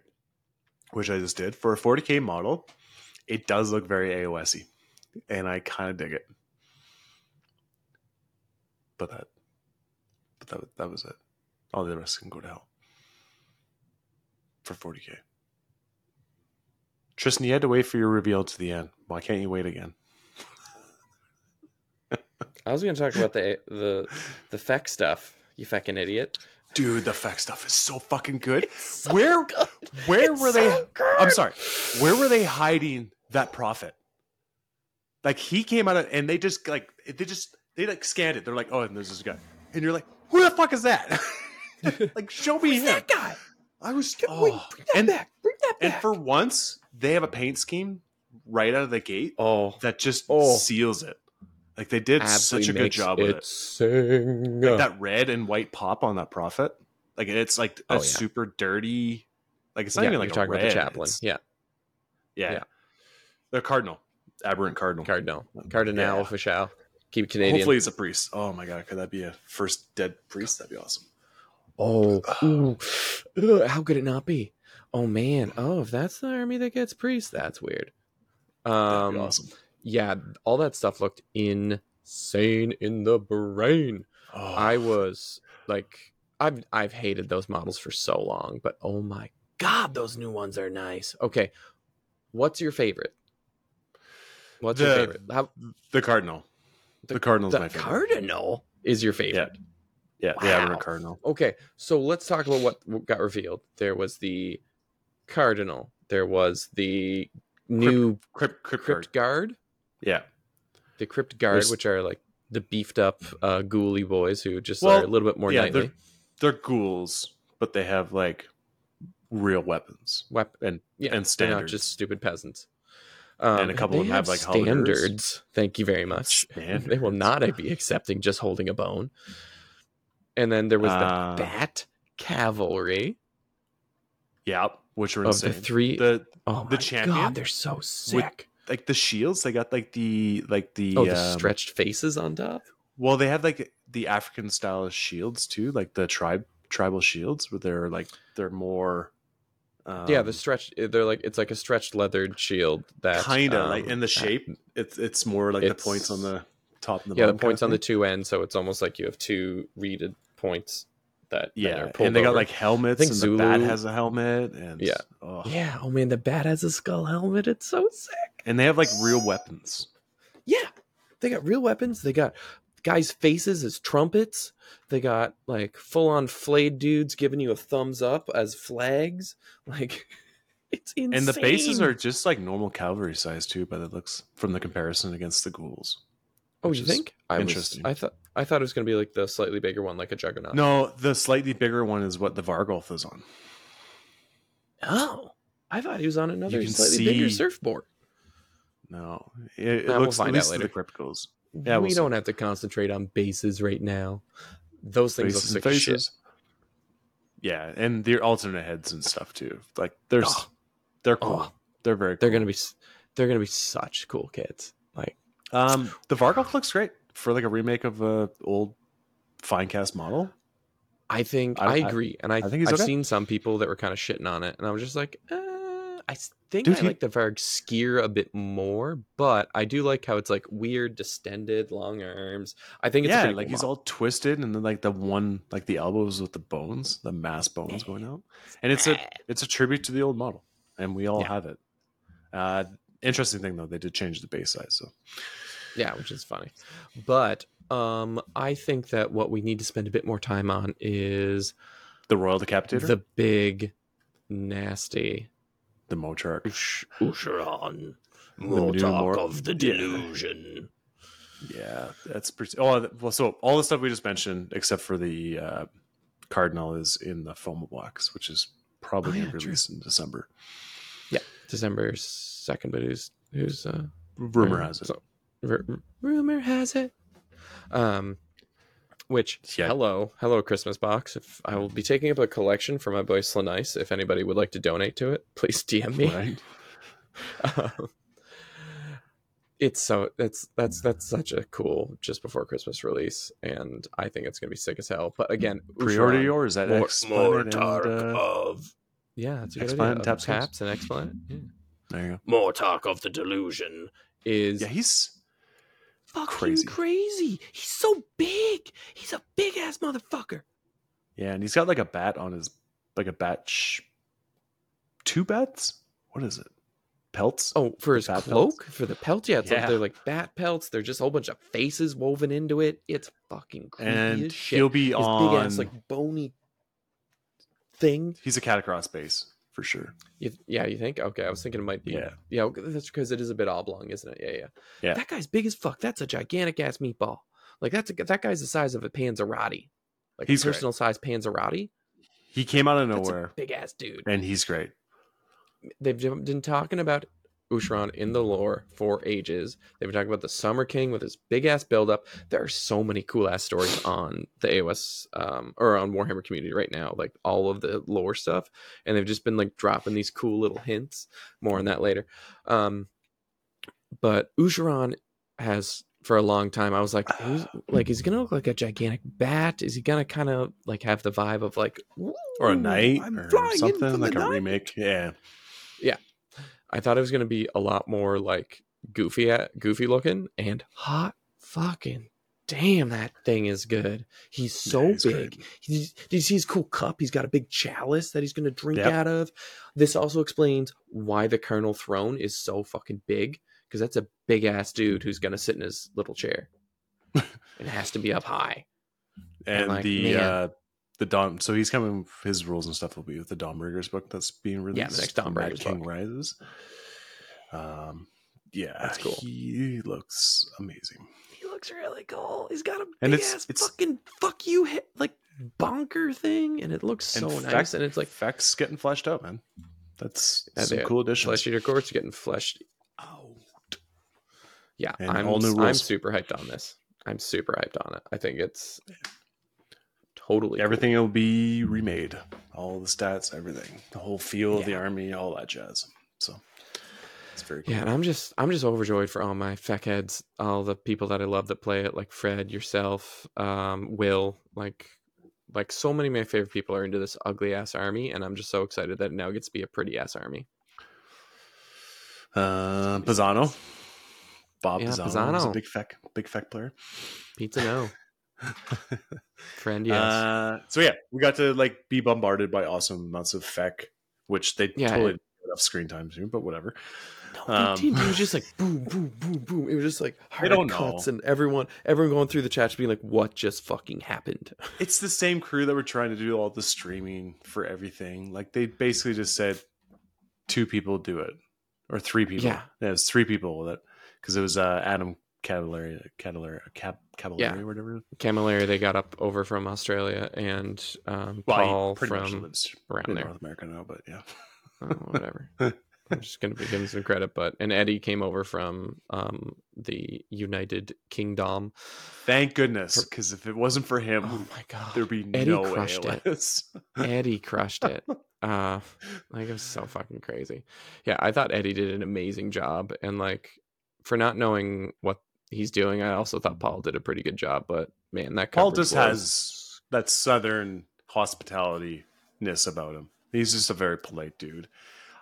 which I just did, for a 40k model, it does look very AOSy, and I kind of dig it. But that, but that that was it. All the rest can go to hell. For 40k. Tristan, you had to wait for your reveal to the end. Why can't you wait again? I was going to talk about the the the feck stuff. You fucking idiot. Dude, the effect stuff is so fucking good. so where good. where It's were they good. I'm sorry. Where were they hiding that prophet? Like he came out of, and they just like they just they like scanned it. They're like, oh, and there's this guy, and you're like, who the fuck is that? like, show me him. that guy? I was oh. Wait, oh. bring that and back. Bring that back. and for once they have a paint scheme right out of the gate oh, that just Oh. seals it. Like they did such a good job with it. Sing. Like that red and white pop on that prophet. Like it's like a Oh, yeah. super dirty. Like it's not yeah, even you're like a talking red. about the chaplain. Yeah, yeah, Yeah. The cardinal, Abhorrant cardinal. Cardinal, Cardinal Yeah. official. Keep Canadian. Hopefully it's a priest. Oh my god, could that be a first dead priest? That'd be awesome. Oh, ooh. How could it not be? Oh man. Oh, if that's the army that gets priests, that's weird. That'd Um, be awesome. Yeah, all that stuff looked insane in the brain. Oh, I was like, I've I've hated those models for so long, but oh my god, those new ones are nice. Okay, what's your favorite? What's your favorite? How, the cardinal. The, cardinal's the my favorite. The Cardinal is your favorite. Yeah, the Wow. Abhorrant cardinal. Okay, so let's talk about what got revealed. There was the cardinal. There was the new Crypt, crypt, crypt guard. guard. Yeah. The crypt guard, There's- which are like the beefed up uh, ghouly boys who just Well, are a little bit more yeah, knightly. they're, they're ghouls, but they have like real weapons Wep- and yeah, and they're not just stupid peasants. Um, And a couple of them have, like, halberds. standards. Thank you very much. They will not be accepting just holding a bone. And then there was Uh, the bat cavalry yeah, which are of insane. the three. the oh the champion god, they're so sick. Like the shields, they got like the like the oh, the um, stretched faces on top. Well, they have like the African style shields too, like the tribe tribal shields, where they're like they're more. Um, yeah, the stretched. They're like it's like a stretched leathered shield that kind of um, like in the shape. It's it's more like the points on the top and the yeah, the points on the two ends, so it's almost like you have two reeded points that thing. that yeah, and they got like helmets, think and the bat has a helmet, and Yeah. oh. yeah. Oh man, the bat has a skull helmet. It's so sick. And they have like real weapons. Yeah, they got real weapons. They got guys' faces as trumpets. They got like full on flayed dudes giving you a thumbs up as flags. Like it's insane. And the bases are just like normal cavalry size too, by the looks from the comparison against the ghouls. Oh, you think? I was. interesting. I thought. I thought it was going to be like the slightly bigger one, like a juggernaut. No, the slightly bigger one is what the Varghulf is on. Oh, I thought he was on another slightly bigger surfboard. No, it, it Nah, we'll looks find at out least later. the crypticals. Yeah, we we'll don't have to concentrate on bases right now. Those things faces look like shit. Yeah, and their alternate heads and stuff too. Like there's, Oh. they're cool. Oh. They're very. They're gonna be. They're gonna be such cool kids. Like Um, the Varghulf looks great for like a remake of a old fine cast model. I think I- I, I- agree, and I, I think he's I've okay. seen some people that were kind of shitting on it, and I was just like, uh, I think Dude, I he- like the Varg skier a bit more, but I do like how it's like weird, distended, long arms. I think it's yeah, like cool he's model. all twisted, and then like the one, like the elbows with the bones, the mass bones going out, and it's a it's a tribute to the old model, and we all Yeah. have it. Uh, interesting thing though, they did change the base size, so Yeah, which is funny. But um I think that what we need to spend a bit more time on is the Royal Decapitator, the big nasty the Mortarch. Ush- Ushoran. new Mor- of the delusion. Yeah, that's pretty. Oh, well, so all the stuff we just mentioned, except for the uh, Cardinal, is in the foam box, which is probably Oh, yeah, be true. released in December. Yeah, December second, but who's who's uh Rumor has it. so- ru- rumor has it. Um which Yeah. hello, hello Christmas box. If I will be taking up a collection for my boy Slanice, if anybody would like to donate to it, please DM me. Right? Um, it's so that's that's that's such a cool just before Christmas release, and I think it's gonna be sick as hell. But again, Pre-order Ushoran- yours at more, more talk and, uh, of yeah, that's a good X-Planet idea. Taps taps and X-Planet. Yeah. There you go. Mortarch of the delusion is Yeah, he's fucking crazy. crazy. He's so big. He's a big ass motherfucker. yeah, and he's got like a bat on his like a bat. Sh- two bats. What is it? Pelts. Oh, for his bat cloak, pelts? for the pelt, yeah, it's like they're like bat pelts. They're just a whole bunch of faces woven into it. It's fucking creepy and as shit. he'll be his on. big ass like bony thing. He's a catacross base for sure. You, yeah, you think? Okay, I was thinking it might be. Yeah. yeah. That's because it is a bit oblong, isn't it? Yeah, yeah. Yeah. That guy's big as fuck. That's a gigantic ass meatball. Like that's a, that guy's the size of a Panzerati, like He's a great. personal size Panzerati. He came out of That's nowhere, a big ass dude. and he's great. They've been talking about Ushoran in the lore for ages. They've been talking about the Summer King with his big ass buildup. There are so many cool ass stories on the AOS um, or on Warhammer community right now, like all of the lore stuff, and they've just been like dropping these cool little hints. More on that later. Um, but Ushoran has for a long time. I was like, who's, like, is he gonna look like a gigantic bat? Is he gonna kind of like have the vibe of like Or a knight or something like a night." remake. Yeah. I thought it was gonna be a lot more like goofy at goofy looking and hot fucking damn that thing is good. He's so Yeah, big. Did you see his cool cup? He's got a big chalice that he's gonna drink Yep. out of. This also explains why the Colonel throne is so fucking big because that's a big ass dude who's gonna sit in his little chair. it has to be up high. And like, the uh the Dom so he's coming his rules and stuff will be with the Dawnbringers book that's being released. Yeah, the next Dawnbringers King book. Rises. Um yeah, That's cool. He looks amazing. He looks really cool. He's got a big it's- ass it's- fucking fuck you hit like bonker thing, and it looks so and nice. And it's like Feck's getting fleshed out, man. That's Yeah, some cool additions. Flesh Eater Court's getting fleshed out. Yeah, And I'm all new I'm super hyped on this. I'm super hyped on it. I think it's totally cool. Everything will be remade. All the stats, everything. The whole feel of the army, all that jazz. So it's very cool. Yeah, and I'm just I'm just overjoyed for all my feck heads, all the people that I love that play it, like Fred, yourself, um, Will, like like so many of my favorite people are into this ugly ass army, and I'm just so excited that it now gets to be a pretty ass army. Uh, Pisano. Bob Yeah, Pisano, is a big feck, big feck player. Pizza no. Friend, yes. Uh, so yeah, we got to like be bombarded by awesome amounts of feck, which they Yeah, totally it- enough screen time to, but whatever. No, Um, it. Was just like boom, boom, boom, boom. It was just like hard don't cuts, know. and everyone, everyone going through the chat, being like, "What just fucking happened?" It's the same crew that were trying to do all the streaming for everything. Like they basically just said two people do it, or three people. Yeah. it was three people that because it was uh, Adam Cavallari, Cavallari, Cab, Cavallari, Yeah. or whatever. Camilleri, they got up over from Australia, and um, Well, Paul pretty much from lives around in there. North America now, but yeah. Oh, whatever. I'm just gonna give him some credit, but and Eddie came over from um, the United Kingdom. Thank goodness, because if it wasn't for him, Oh my god, there'd be Eddie no crushed it. ALS. Eddie crushed it. Uh like it was so fucking crazy. Yeah, I thought Eddie did an amazing job and like for not knowing what he's doing, I also thought Paul did a pretty good job, but man, that Paul just was- has that southern hospitality ness about him. He's just a very polite dude.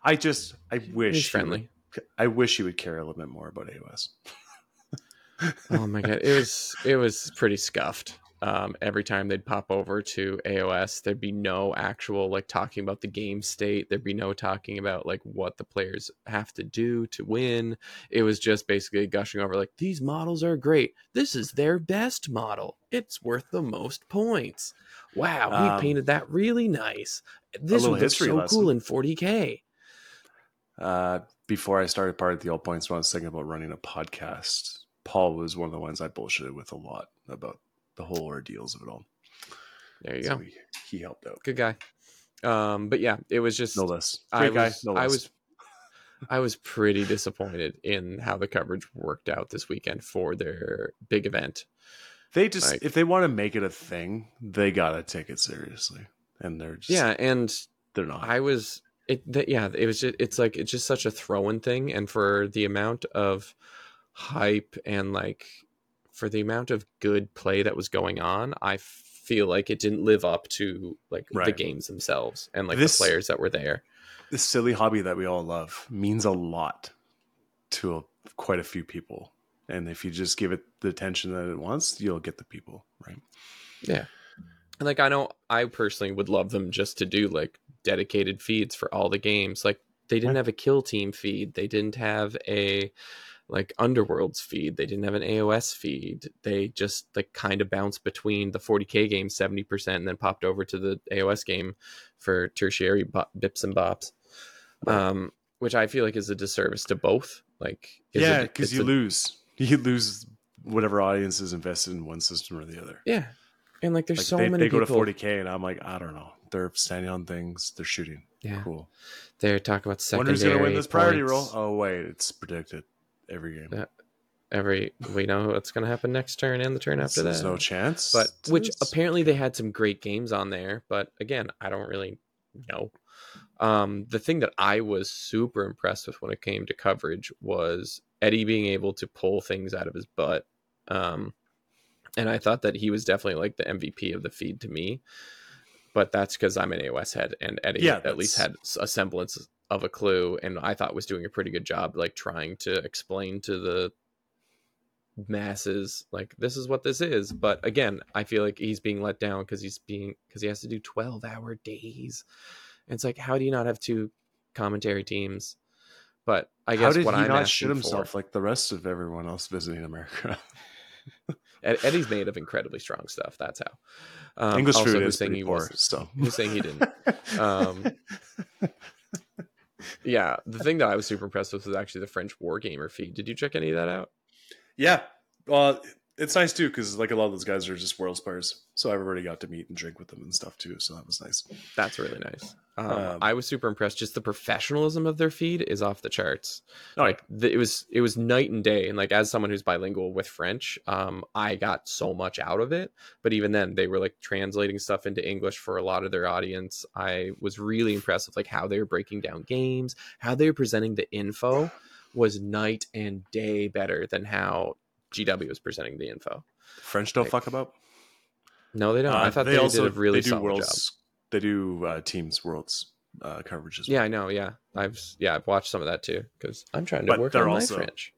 I just I wish he's friendly. would- I wish he would care a little bit more about AOS. Oh my god, it was it was pretty scuffed. Um, every time they'd pop over to AOS, there'd be no actual like talking about the game state. There'd be no talking about like what the players have to do to win. It was just basically gushing over like these models are great. This is their best model. It's worth the most points. Wow, we Um, painted that really nice. This would so lesson. cool in 40k. Uh, before I started part of the Old Points, when I was thinking about running a podcast, Paul was one of the ones I bullshitted with a lot about the whole ordeals of it all. There you So go. he, he helped out. Good guy. Um, but yeah, it was just No less. I guy. was, no I was I was pretty disappointed in how the coverage worked out this weekend for their big event. They just like- if they want to make it a thing, they gotta take it seriously, and they're just Yeah, and they're not. I was it that yeah, it was just it's like it's just such a throw-in thing and for the amount of hype and like for the amount of good play that was going on, I feel like it didn't live up to like the games themselves and like This- the players that were there. this silly hobby that we all love means a lot to a, quite a few people. And if you just give it the attention that it wants, you'll get the people, right? Yeah. And like I know I personally would love them just to do like dedicated feeds for all the games. Like they didn't Right. have a kill team feed. They didn't have a like Underworld's feed. They didn't have an AOS feed. They just like kind of bounced between the 40k game 70% and then popped over to the AOS game for tertiary bo- bips and bops. Um, which I feel like is a disservice to both. Like, yeah, because you a- lose. You lose whatever audience is invested in one system or the other. Yeah, and like there's Like so they, many they go people. to 40k, and I'm like, I don't know. They're standing on things. They're shooting. yeah, Cool. they're talking about Wonder secondary who's gonna win this priority roll? Oh wait, it's predicted every game. Yeah, Every we know what's going to happen next turn and the turn after There's that. no chance. but which It's- apparently they had some great games on there but again i don't really know um the thing that i was super impressed with when it came to coverage was eddie being able to pull things out of his butt um and i thought that he was definitely like the mvp of the feed to me but that's because i'm an aos head and eddie Yeah, at least had a semblance of a clue and i thought was doing a pretty good job like trying to explain to the masses like this is what this is. But again i feel like he's being let down because he's being because he has to do 12 hour days. And it's like how do you not have two commentary teams? But i guess how did what he i'm not shit himself for like the rest of everyone else visiting America? Ed, eddie's made of incredibly strong stuff that's how. Um, English also food is saying he poor, wasn't so. who's saying he didn't. Um, yeah the thing that i was super impressed with was actually the french wargamer feed. Did you check any of that out? Yeah, well, it's nice too because like a lot of those guys are just world spars, so I've already got to meet and drink with them and stuff too. So that was nice. That's really nice. Um, Um, I was super impressed. Just the professionalism of their feed is off the charts. Oh, like the, it was, it was night and day. And like as someone who's bilingual with French, um, I got so much out of it. But even then, they were like translating stuff into English for a lot of their audience. I was really impressed with like how they were breaking down games, how they were presenting the info was night and day better than how GW was presenting the info. French don't Like, fuck about. No, they don't. I Uh, thought they, did a really they do solid job. worlds. They do uh, teams worlds uh, coverage as well. Yeah, I know. Yeah, I've yeah, I've watched some of that too because I'm trying to But work they're on also- my French.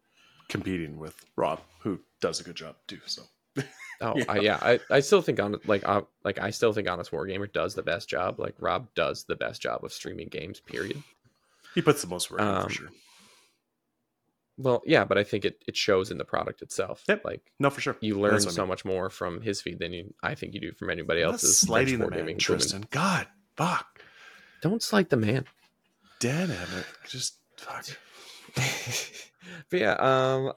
competing with Rob, who does a good job too. So Oh, Yeah. I, yeah, I, I still think on like uh, like I still think Honest Wargamer does the best job. Like Rob does the best job of streaming games. Period. he puts the most work in Um, for sure. Well, yeah, but I think it, it shows in the product itself. Yep. Like No, for sure. you learn what I so mean. much more from his feed than you I think you do from anybody I'm else's. slighting the man, Tristan. God, fuck, Don't slight the man. dead at it. Just fuck. but yeah, um,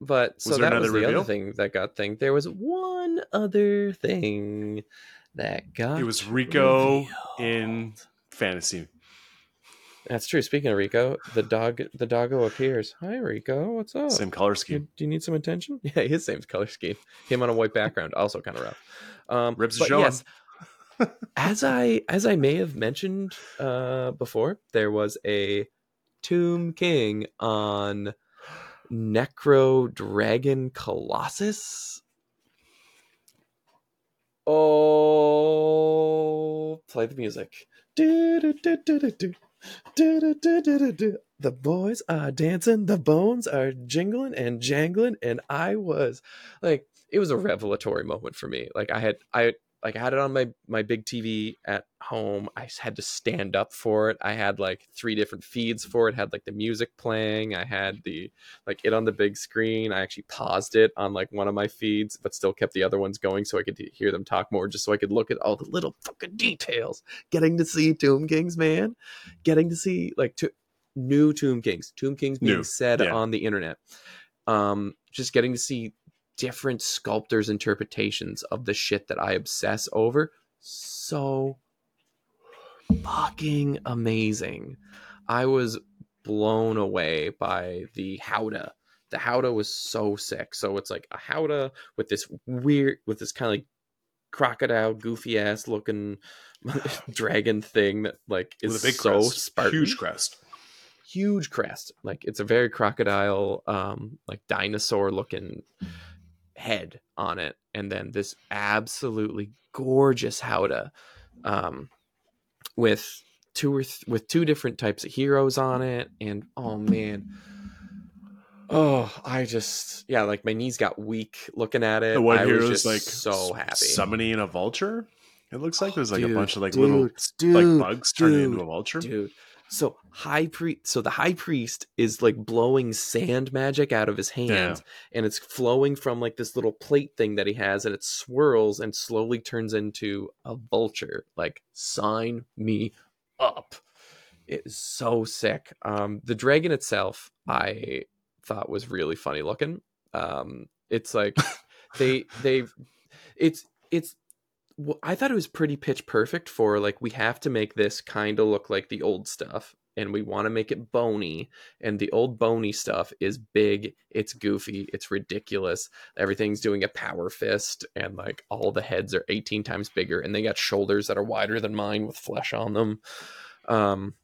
but so Was that was the another other thing that got thing. There was one other thing that got. It was Rico revealed. in fantasy. That's true. Speaking of Rico, the dog, the doggo appears. Hi, Rico. What's up? Same color scheme. Do you need some attention? Yeah, his same color scheme. Him on a white background, also kind of rough. Um, Ribs are showing. yes, as I as I may have mentioned uh, before, there was a Tomb King on Necro Dragon Colossus. Oh, play the music. Do-do-do-do-do-do. Do-do-do-do-do-do. The boys are dancing, the bones are jingling and jangling, and I was like, it was a revelatory moment for me. Like I had, I like I had it on my my big TV at home. I had to stand up for it. I had like three different feeds for it. Had like the music playing. I had the like it on the big screen. I actually paused it on like one of my feeds, but still kept the other ones going so I could hear them talk more, just so I could look at all the little fucking details. Getting to see Tomb Kings, man. Getting to see like to, new Tomb Kings, Tomb Kings being New, said yeah. on the internet. Um, just getting to see different sculptors' interpretations of the shit that I obsess over. So fucking amazing. I was blown away by the Howdah. The Howdah was so sick. So it's like a Howdah with this weird, with this kind of like crocodile, goofy ass looking dragon thing that like is With a big so crest. Spartan Huge crest. huge crest like it's a very crocodile um like dinosaur looking head on it and then this absolutely gorgeous howdah um with two or th- with two different types of heroes on it and oh man oh i just yeah like my knees got weak looking at it The one i here was like so happy summoning a vulture. It looks like there's like a bunch of like dude, little dude, like bugs turning into a vulture. dude So high priest, so the high priest is like blowing sand magic out of his hands, and it's flowing from like this little plate thing that he has, and it swirls and slowly turns into a vulture. Like, sign me up! It is so sick. Um, the dragon itself, I thought was really funny looking. Um, it's like they they it's it's well, I thought it was pretty pitch perfect for like we have to make this kind of look like the old stuff and we want to make it bony and the old bony stuff is big it's goofy it's ridiculous everything's doing a power fist and like all the heads are 18 times bigger and they got shoulders that are wider than mine with flesh on them. Um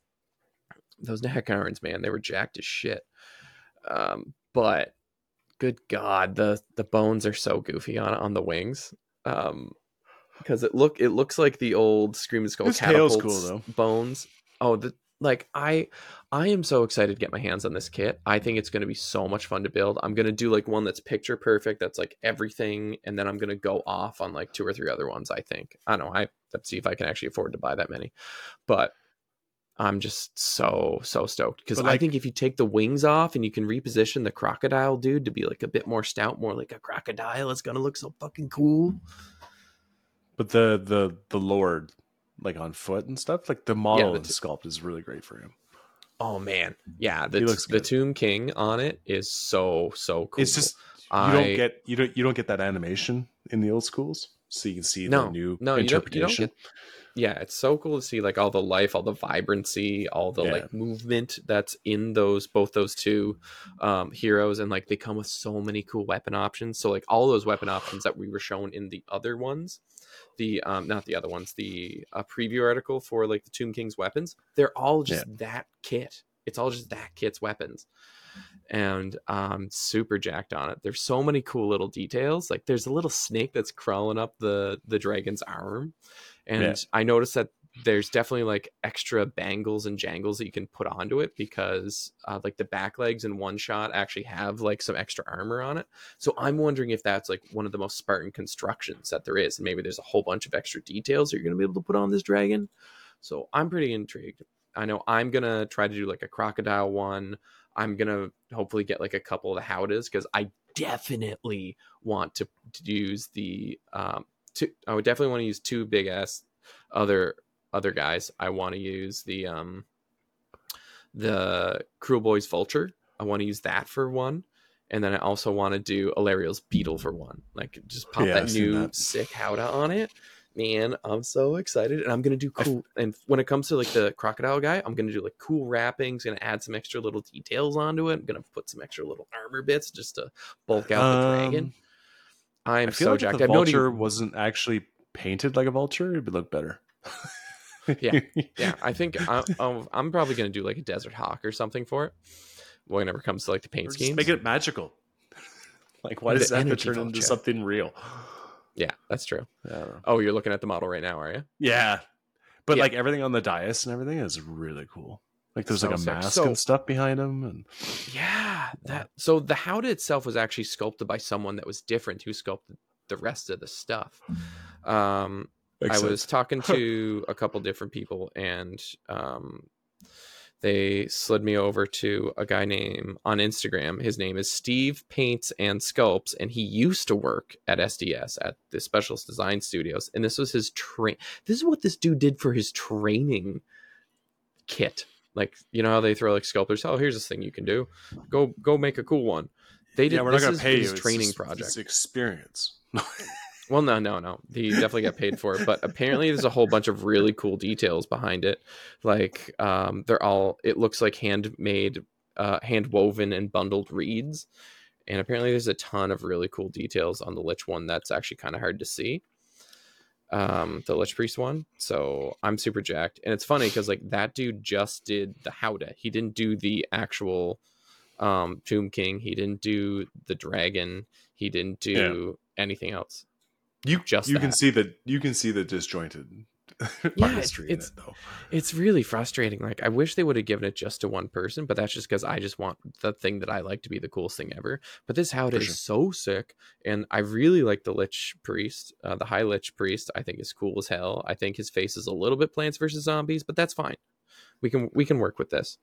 those neck irons man they were jacked as shit. Um but good god the the bones are so goofy on on the wings. Um because it look it looks like the old screaming skull His tail's catapults cool, though. bones. Oh the like i i am so excited to get my hands on this kit. I think it's going to be so much fun to build. I'm going to do like one that's picture perfect that's like everything and then i'm going to go off on like two or three other ones i think. I don't know. I let's see if i can actually afford to buy that many. But i'm just so so stoked. Because But, i think if you take the wings off and you can reposition the crocodile dude to be like a bit more stout more like a crocodile it's going to look so fucking cool But the the the Lord, like on foot and stuff, like the model the and t- sculpt is really great for him. Oh man, yeah, the, the. Tomb King on it is so so cool. It's just you I- don't get you don't you don't get that animation in the old schools, so you can see no the new no you don't, you interpretation. don't get. Yeah, it's so cool to see like all the life, all the vibrancy, all the Yeah. like movement that's in those both those two um, heroes, and like they come with so many cool weapon options. So like all those weapon options that we were shown in the other ones, the um not the other ones, the uh, preview article for like the Tomb King's weapons, they're all just that kit. It's all just that kit's weapons. And um super jacked on it. There's so many cool little details. Like there's a little snake that's crawling up the the dragon's arm. And Yeah. I noticed that there's definitely like extra bangles and jangles that you can put onto it because uh, like the back legs in one shot actually have like some extra armor on it. So I'm wondering if that's like one of the most Spartan constructions that there is. And maybe there's a whole bunch of extra details you're going to be able to put on this dragon. So I'm pretty intrigued. I know I'm going to try to do like a crocodile one. I'm going to hopefully get like a couple of the howdahs because I definitely want to, to use the, um, two, I would definitely want to use two big ass other other guys. I want to use the um the Kruleboyz Vulture. I want to use that for one. And then I also want to do Alarielle's Beetle for one. Like just pop Yeah, that new that. sick howdah on it. Man, I'm so excited. And I'm gonna do I cool and when it comes to like the crocodile guy, I'm gonna do like cool wrappings, gonna add some extra little details onto it. I'm gonna put some extra little armor bits just to bulk out the dragon. Um, I'm I feel so like jacked. if the I've no vulture wasn't actually painted like a vulture, it would look better. Yeah. yeah, I think I, I'm, I'm probably going to do like a desert hawk or something for it whenever it comes to like the paint scheme, make it magical. Like, why The does that have to turn into something real? Yeah, that's true. Oh, you're looking at the model right now, are you? Yeah, but Yeah. like everything on the dais and everything is really cool. Like, there's So like a sick. mask So- and stuff behind him, and Yeah, that. So the howdah itself was actually sculpted by someone that was different who sculpted the rest of the stuff. Um, I was talking to a couple different people, and um, they slid me over to a guy named on Instagram. His name is Steve Paints and Sculpts, and he used to work at SDS at the Specialist Design Studios. And this was his train. This is what this dude did for his training kit. Like you know how they throw like sculptors. Oh, here's this thing you can do. Go go make a cool one. They did. yeah, we're not gonna pay you. his It's training just- project. It's experience. Well, no, no, no. He definitely got paid for it, but apparently there's a whole bunch of really cool details behind it. Like, um, they're all. It looks like handmade, uh, hand woven and bundled reeds, and apparently there's a ton of really cool details on the Lich one that's actually kind of hard to see. Um, the Lich Priest one. So I'm super jacked, and it's funny because like that dude just did the Howdah. He didn't do the actual um Tomb King. He didn't do the dragon. He didn't do anything else. You Just you can see the you can see the disjointed Yeah, it's- in it though. It's really frustrating. Like I wish they would have given it just to one person, but that's just because I just want the thing that I like to be the coolest thing ever. But this Howdah For is sure. so sick, and I really like the Lich Priest, uh, the High Lich Priest. I think is cool as hell. I think his face is a little bit Plants vs Zombies, but that's fine. We can we can work with this.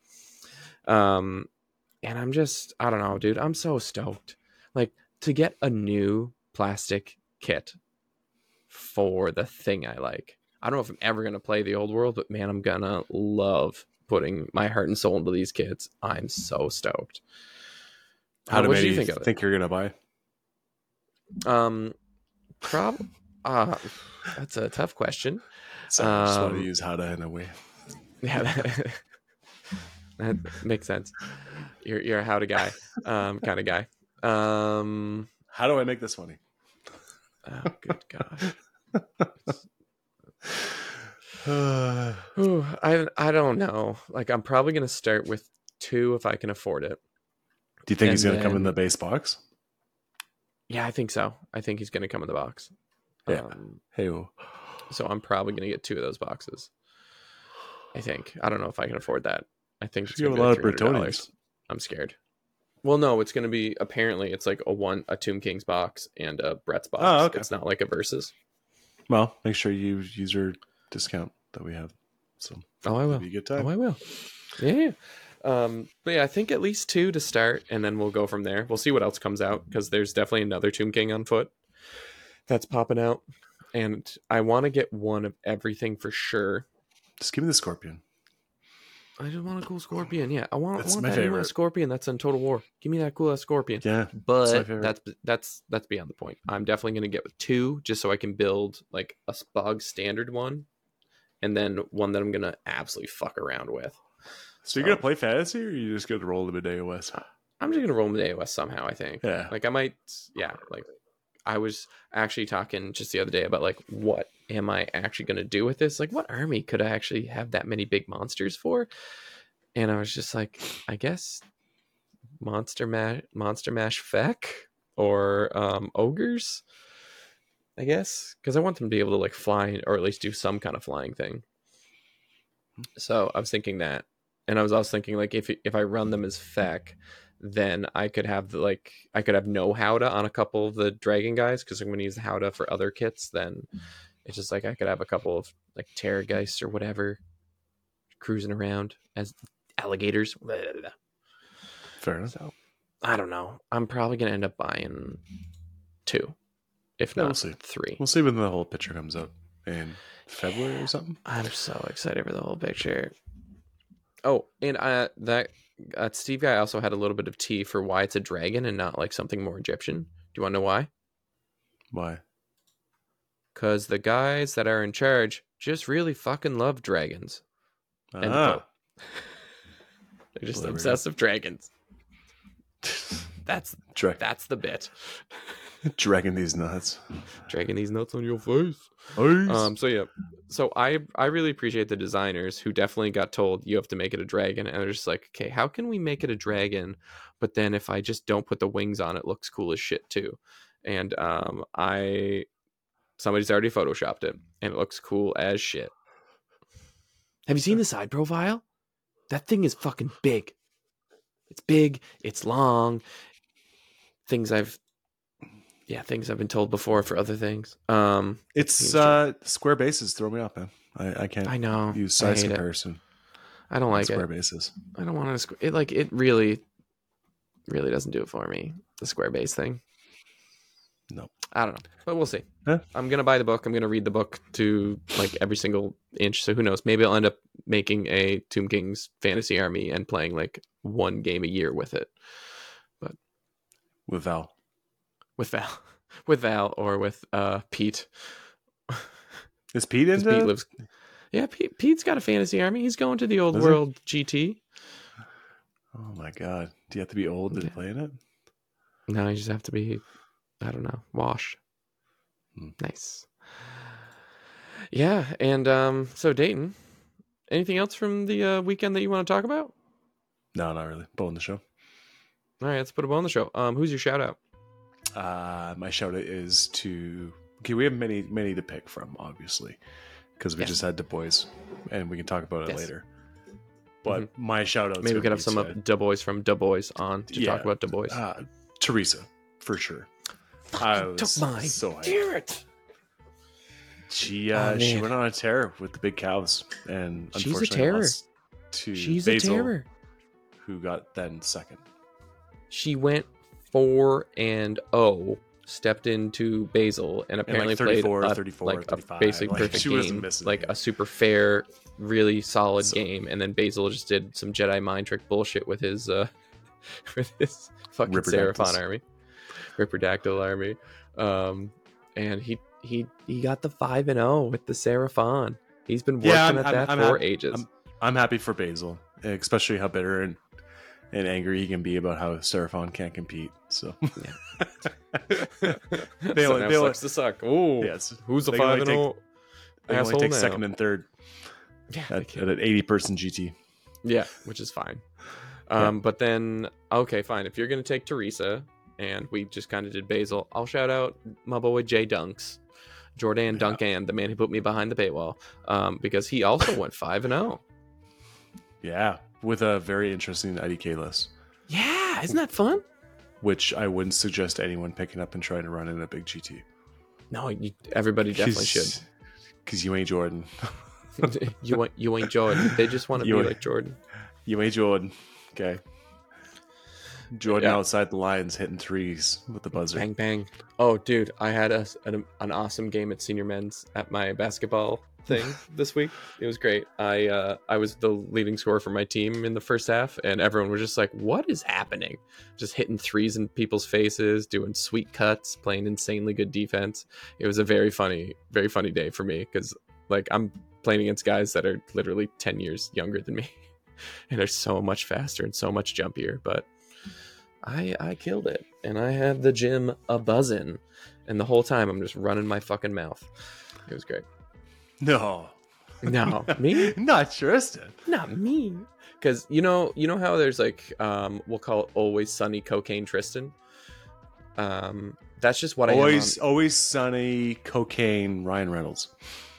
Um, and I'm just I don't know, dude. I'm so stoked. Like to get a new plastic kit for the thing I like. I don't know if I'm ever gonna play the old world, but man, I'm gonna love putting my heart and soul into these kids. I'm so stoked. How what do you think of it? think you're gonna buy? Um, prob. Uh, that's a tough question. So I just want to Um, use Hada in a way. Yeah, that, that makes sense. You're you're a how to guy, um, kind of guy. Um, How do I make this funny? oh, good god. Ooh, I I don't know. Like I'm probably gonna start with two if I can afford it. Do you think And he's gonna come in the base box? Yeah, I think so. I think he's gonna come in the box. Yeah. Um, Hey, so I'm probably gonna get two of those boxes. I think. I don't know if I can afford that. I think it's You gonna have be a lot of $300. Bretonnians. I'm scared. Well, no, it's gonna be apparently it's like a one a Tomb Kings box and a Brett's box. Oh, okay. It's not like a versus. Well, make sure you use your discount that we have. So Oh, I will. a good time. Oh, I will. Yeah. yeah. Um, but yeah, I think at least two to start, and then we'll go from there. We'll see what else comes out because there's definitely another Tomb King on foot that's popping out, and I want to get one of everything for sure. Just give me the scorpion. I just want a cool scorpion. Yeah, I want, I That's want my that favorite. scorpion that's in Total War. Give me that cool ass scorpion. Yeah, But that's that's that's beyond the point. I'm definitely gonna get with two just so I can build like a bug standard one, and then one that I'm gonna absolutely fuck around with. so you're gonna play fantasy, or you just gonna roll them in AOS? I'm just gonna roll with AOS somehow. I think. Yeah, Like I might, yeah. Like I was actually talking just the other day about like what am I actually gonna do with this? Like what army could I actually have that many big monsters for? And I was just like, I guess monster mash, monster mash feck or um, ogres. I guess because I want them to be able to like fly or at least do some kind of flying thing. So I was thinking that, and I was also thinking like if if I run them as feck, then I could have the, like I could have no Howdah on a couple of the dragon guys because I'm going to use Howdah for other kits. Then it's just like I could have a couple of like Terrorgheist or whatever cruising around as alligators. Blah, blah, blah. fair enough. So I don't know. I'm probably going to end up buying two, if Yeah, not we'll see. three. We'll see when the whole picture comes out in February or something. I'm so excited for the whole picture. Oh, and uh, that uh, Steve guy also had a little bit of tea for why it's a dragon and not like something more Egyptian. Do you want to know why? Why? Because the guys that are in charge just really fucking love dragons. Ah, quote. They're just Well, there obsessed with dragons. That's Dra- that's the bit. dragging these nuts. Dragging these nuts on your face. Um, Um. So yeah. So I I really appreciate the designers who definitely got told you have to make it a dragon, and they're just like, okay, how can we make it a dragon? But then if I just don't put the wings on, it looks cool as shit too. And um, I somebody's already photoshopped it, and it looks cool as shit. Have you seen the side profile? That thing is fucking big. It's big. It's long. Things I've, yeah, things I've been told before for other things. Um, it's uh, square bases throw me off, man. I, I can't I know. use I size it. comparison. I don't like square it. bases. I don't want to. It like it really, really doesn't do it for me. The square base thing. No. I don't know, but we'll see. Yeah. I'm gonna buy the book. I'm gonna read the book to like every single inch. So who knows? Maybe I'll end up making a Tomb Kings fantasy army and playing like one game a year with it, But with Val. with Val, with Val, or with uh Pete. Is Pete into? Pete lives. Yeah, Pete, Pete's got a fantasy army. He's going to the old he? world GT. oh my god! Do you have to be old to Yeah. play in it? No, you just have to be, I don't know, wash. Hmm. Nice. Yeah, and um, so Dayton, anything else from the uh, weekend that you want to talk about? No, not really. Bow in the show. All right, let's put a bow on the show. Um, who's your shout out? Uh, my shout out is to. Okay, we have many, many to pick from, obviously, because we Yes. just had Du Bois, and we can talk about it Yes. later. But my shout out. Maybe we could have some of Du Bois from Du Bois on to Yeah. talk about Du Bois. uh, Teresa for sure. I took mine. so hyped. Damn it! She uh, Oh, she went on a tear with the big cows, and She's a unfortunately terror. lost, to She's Basil, a terror. who got then second. She went four and oh, stepped into Basil, and apparently played 34, a, 34, like a 35, basic like, perfect she wasn't game, missing like it. a super fair, really solid So- game. And then Basil just did some Jedi mind trick bullshit with his uh with his fucking Ripperdactyls. Seraphon army, Ripperdactyl army, um, and he he he got the five and zero with the Seraphon. He's been working Yeah, I'm- at I'm- that I'm for ages. I'm- I'm happy for Basil, especially how bitter and and angry he can be about how Seraphon can't compete. So so they only- they only- sucks to suck. Ooh, yes, who's the five and take- zero? they only take now? second and third Yeah, at, at an 80 person GT. Yeah, which is fine. Yeah. Um, but then okay, fine. If you're gonna take Teresa, and we just kind of did Basil, I'll shout out my boy Jay Dunks, Jordan Yeah. Duncan, the man who put me behind the paywall, um, because he also went five and oh. zero. Yeah, with a very interesting IDK list, Yeah, isn't that fun? which I wouldn't suggest anyone picking up and trying to run in a big GT. No, you, everybody definitely should. Because you ain't Jordan. you want you ain't Jordan. They just want to be ain't- like Jordan. You ain't Jordan. Okay. Jordan Yeah. outside the lines hitting threes with the buzzer. Bang bang. Oh, dude, I had a, an, an awesome game at senior men's at my basketball thing this week. It was great. I uh, I was the leading scorer for my team in the first half, and everyone was just like, "What is happening?" Just hitting threes in people's faces, doing sweet cuts, playing insanely good defense. It was a very funny, very funny day for me because like I'm playing against guys that are literally ten years younger than me, and are so much faster and so much jumpier, but. I I killed it, and I had the gym a buzzing, and the whole time I'm just running my fucking mouth. It was great. No. No, me, Not Tristan. not me, because you know you know how there's like um we'll call it always sunny cocaine Tristan. Um, that's just what always, I. On, always sunny cocaine Ryan Reynolds.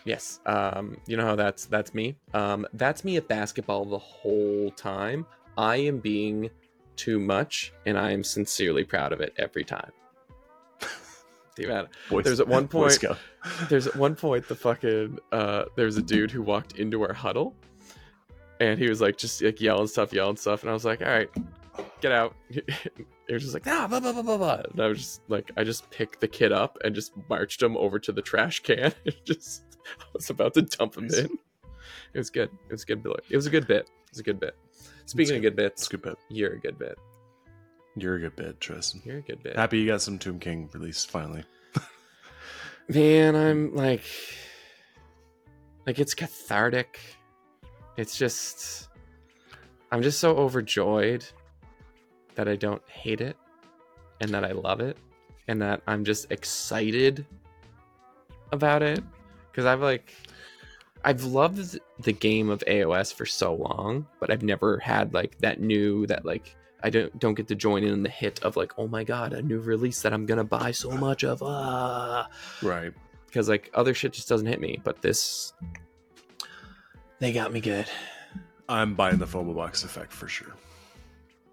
yes. Um, you know how that's that's me. Um, that's me at basketball the whole time. I am being too much, and I am sincerely proud of it every time. The amount- Boy, There's at one point- there's at one point the fucking uh there's a dude who walked into our huddle and he was like just like yelling stuff yelling stuff and i was like all right get out he was just like nah, blah, blah, blah, blah, blah. and i was just like i just picked the kid up and just marched him over to the trash can and just i was about to dump him in it was good. It was a good bit. It was a good bit. It was a good bit. Speaking of good. bits good bit. you're a good bit. You're a good bit, Tristan. you're a good bit. Happy you got some Tomb King released finally. man i'm like like it's cathartic. It's just i'm just so overjoyed that i don't hate it and that i love it and that i'm just excited about it. Because i've like i've loved the game of aos for so long but i've never had like that new that like i don't don't get to join in the hit of like oh my god a new release that i'm gonna buy so much of ah Right. because like other shit just doesn't hit me but this they got me good I'm buying the FOMO box effect for sure.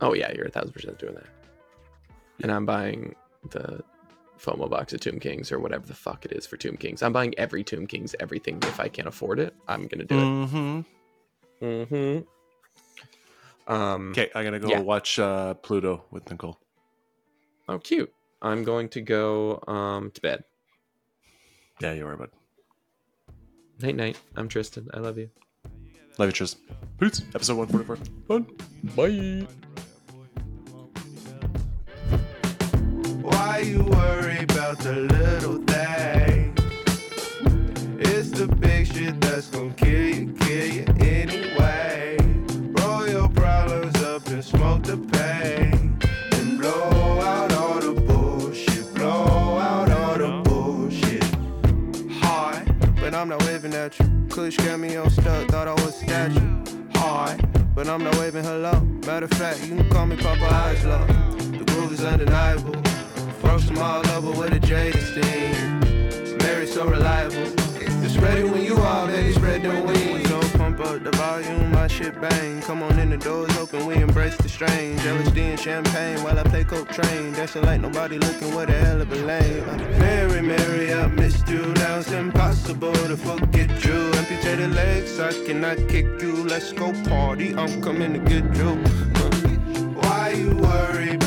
oh yeah you're a thousand percent doing that and i'm buying the fomo box of tomb kings or whatever the fuck it is for tomb kings i'm buying every tomb kings everything if i can afford it i'm gonna do Mm-hmm. it mm-hmm um Okay, I'm gonna go Yeah. watch uh, Pluto with Nicole. oh cute i'm going to go um to bed Yeah, you are, bud. night night i'm tristan i love you Love you, Tristan. Boots, episode 144. Fun. bye Why you worry about the little things? It's the big shit that's gonna kill you, kill you anyway. Roll your problems up and smoke the pain. And blow out all the bullshit, blow out all the bullshit. Hard, but I'm not waving at you. Kush got me on stuck, thought I was statue. Hard, but I'm not waving hello. Matter of fact, you can call me Papa Eyes Low. The groove is undeniable. Froze them all over with a jaded steam. Mary so reliable. It's ready when you are, baby. Spread the wings. Don't pump up the volume, my shit bang. Come on in the doors open, we embrace the strange. LSD and champagne while I play coke train. Dancing like nobody looking, what a hell of a lane. Mary, Mary, I missed you. Now it's impossible to forget you. Amputated legs, I cannot kick you. Let's go party, I'm coming to get you. Why you worry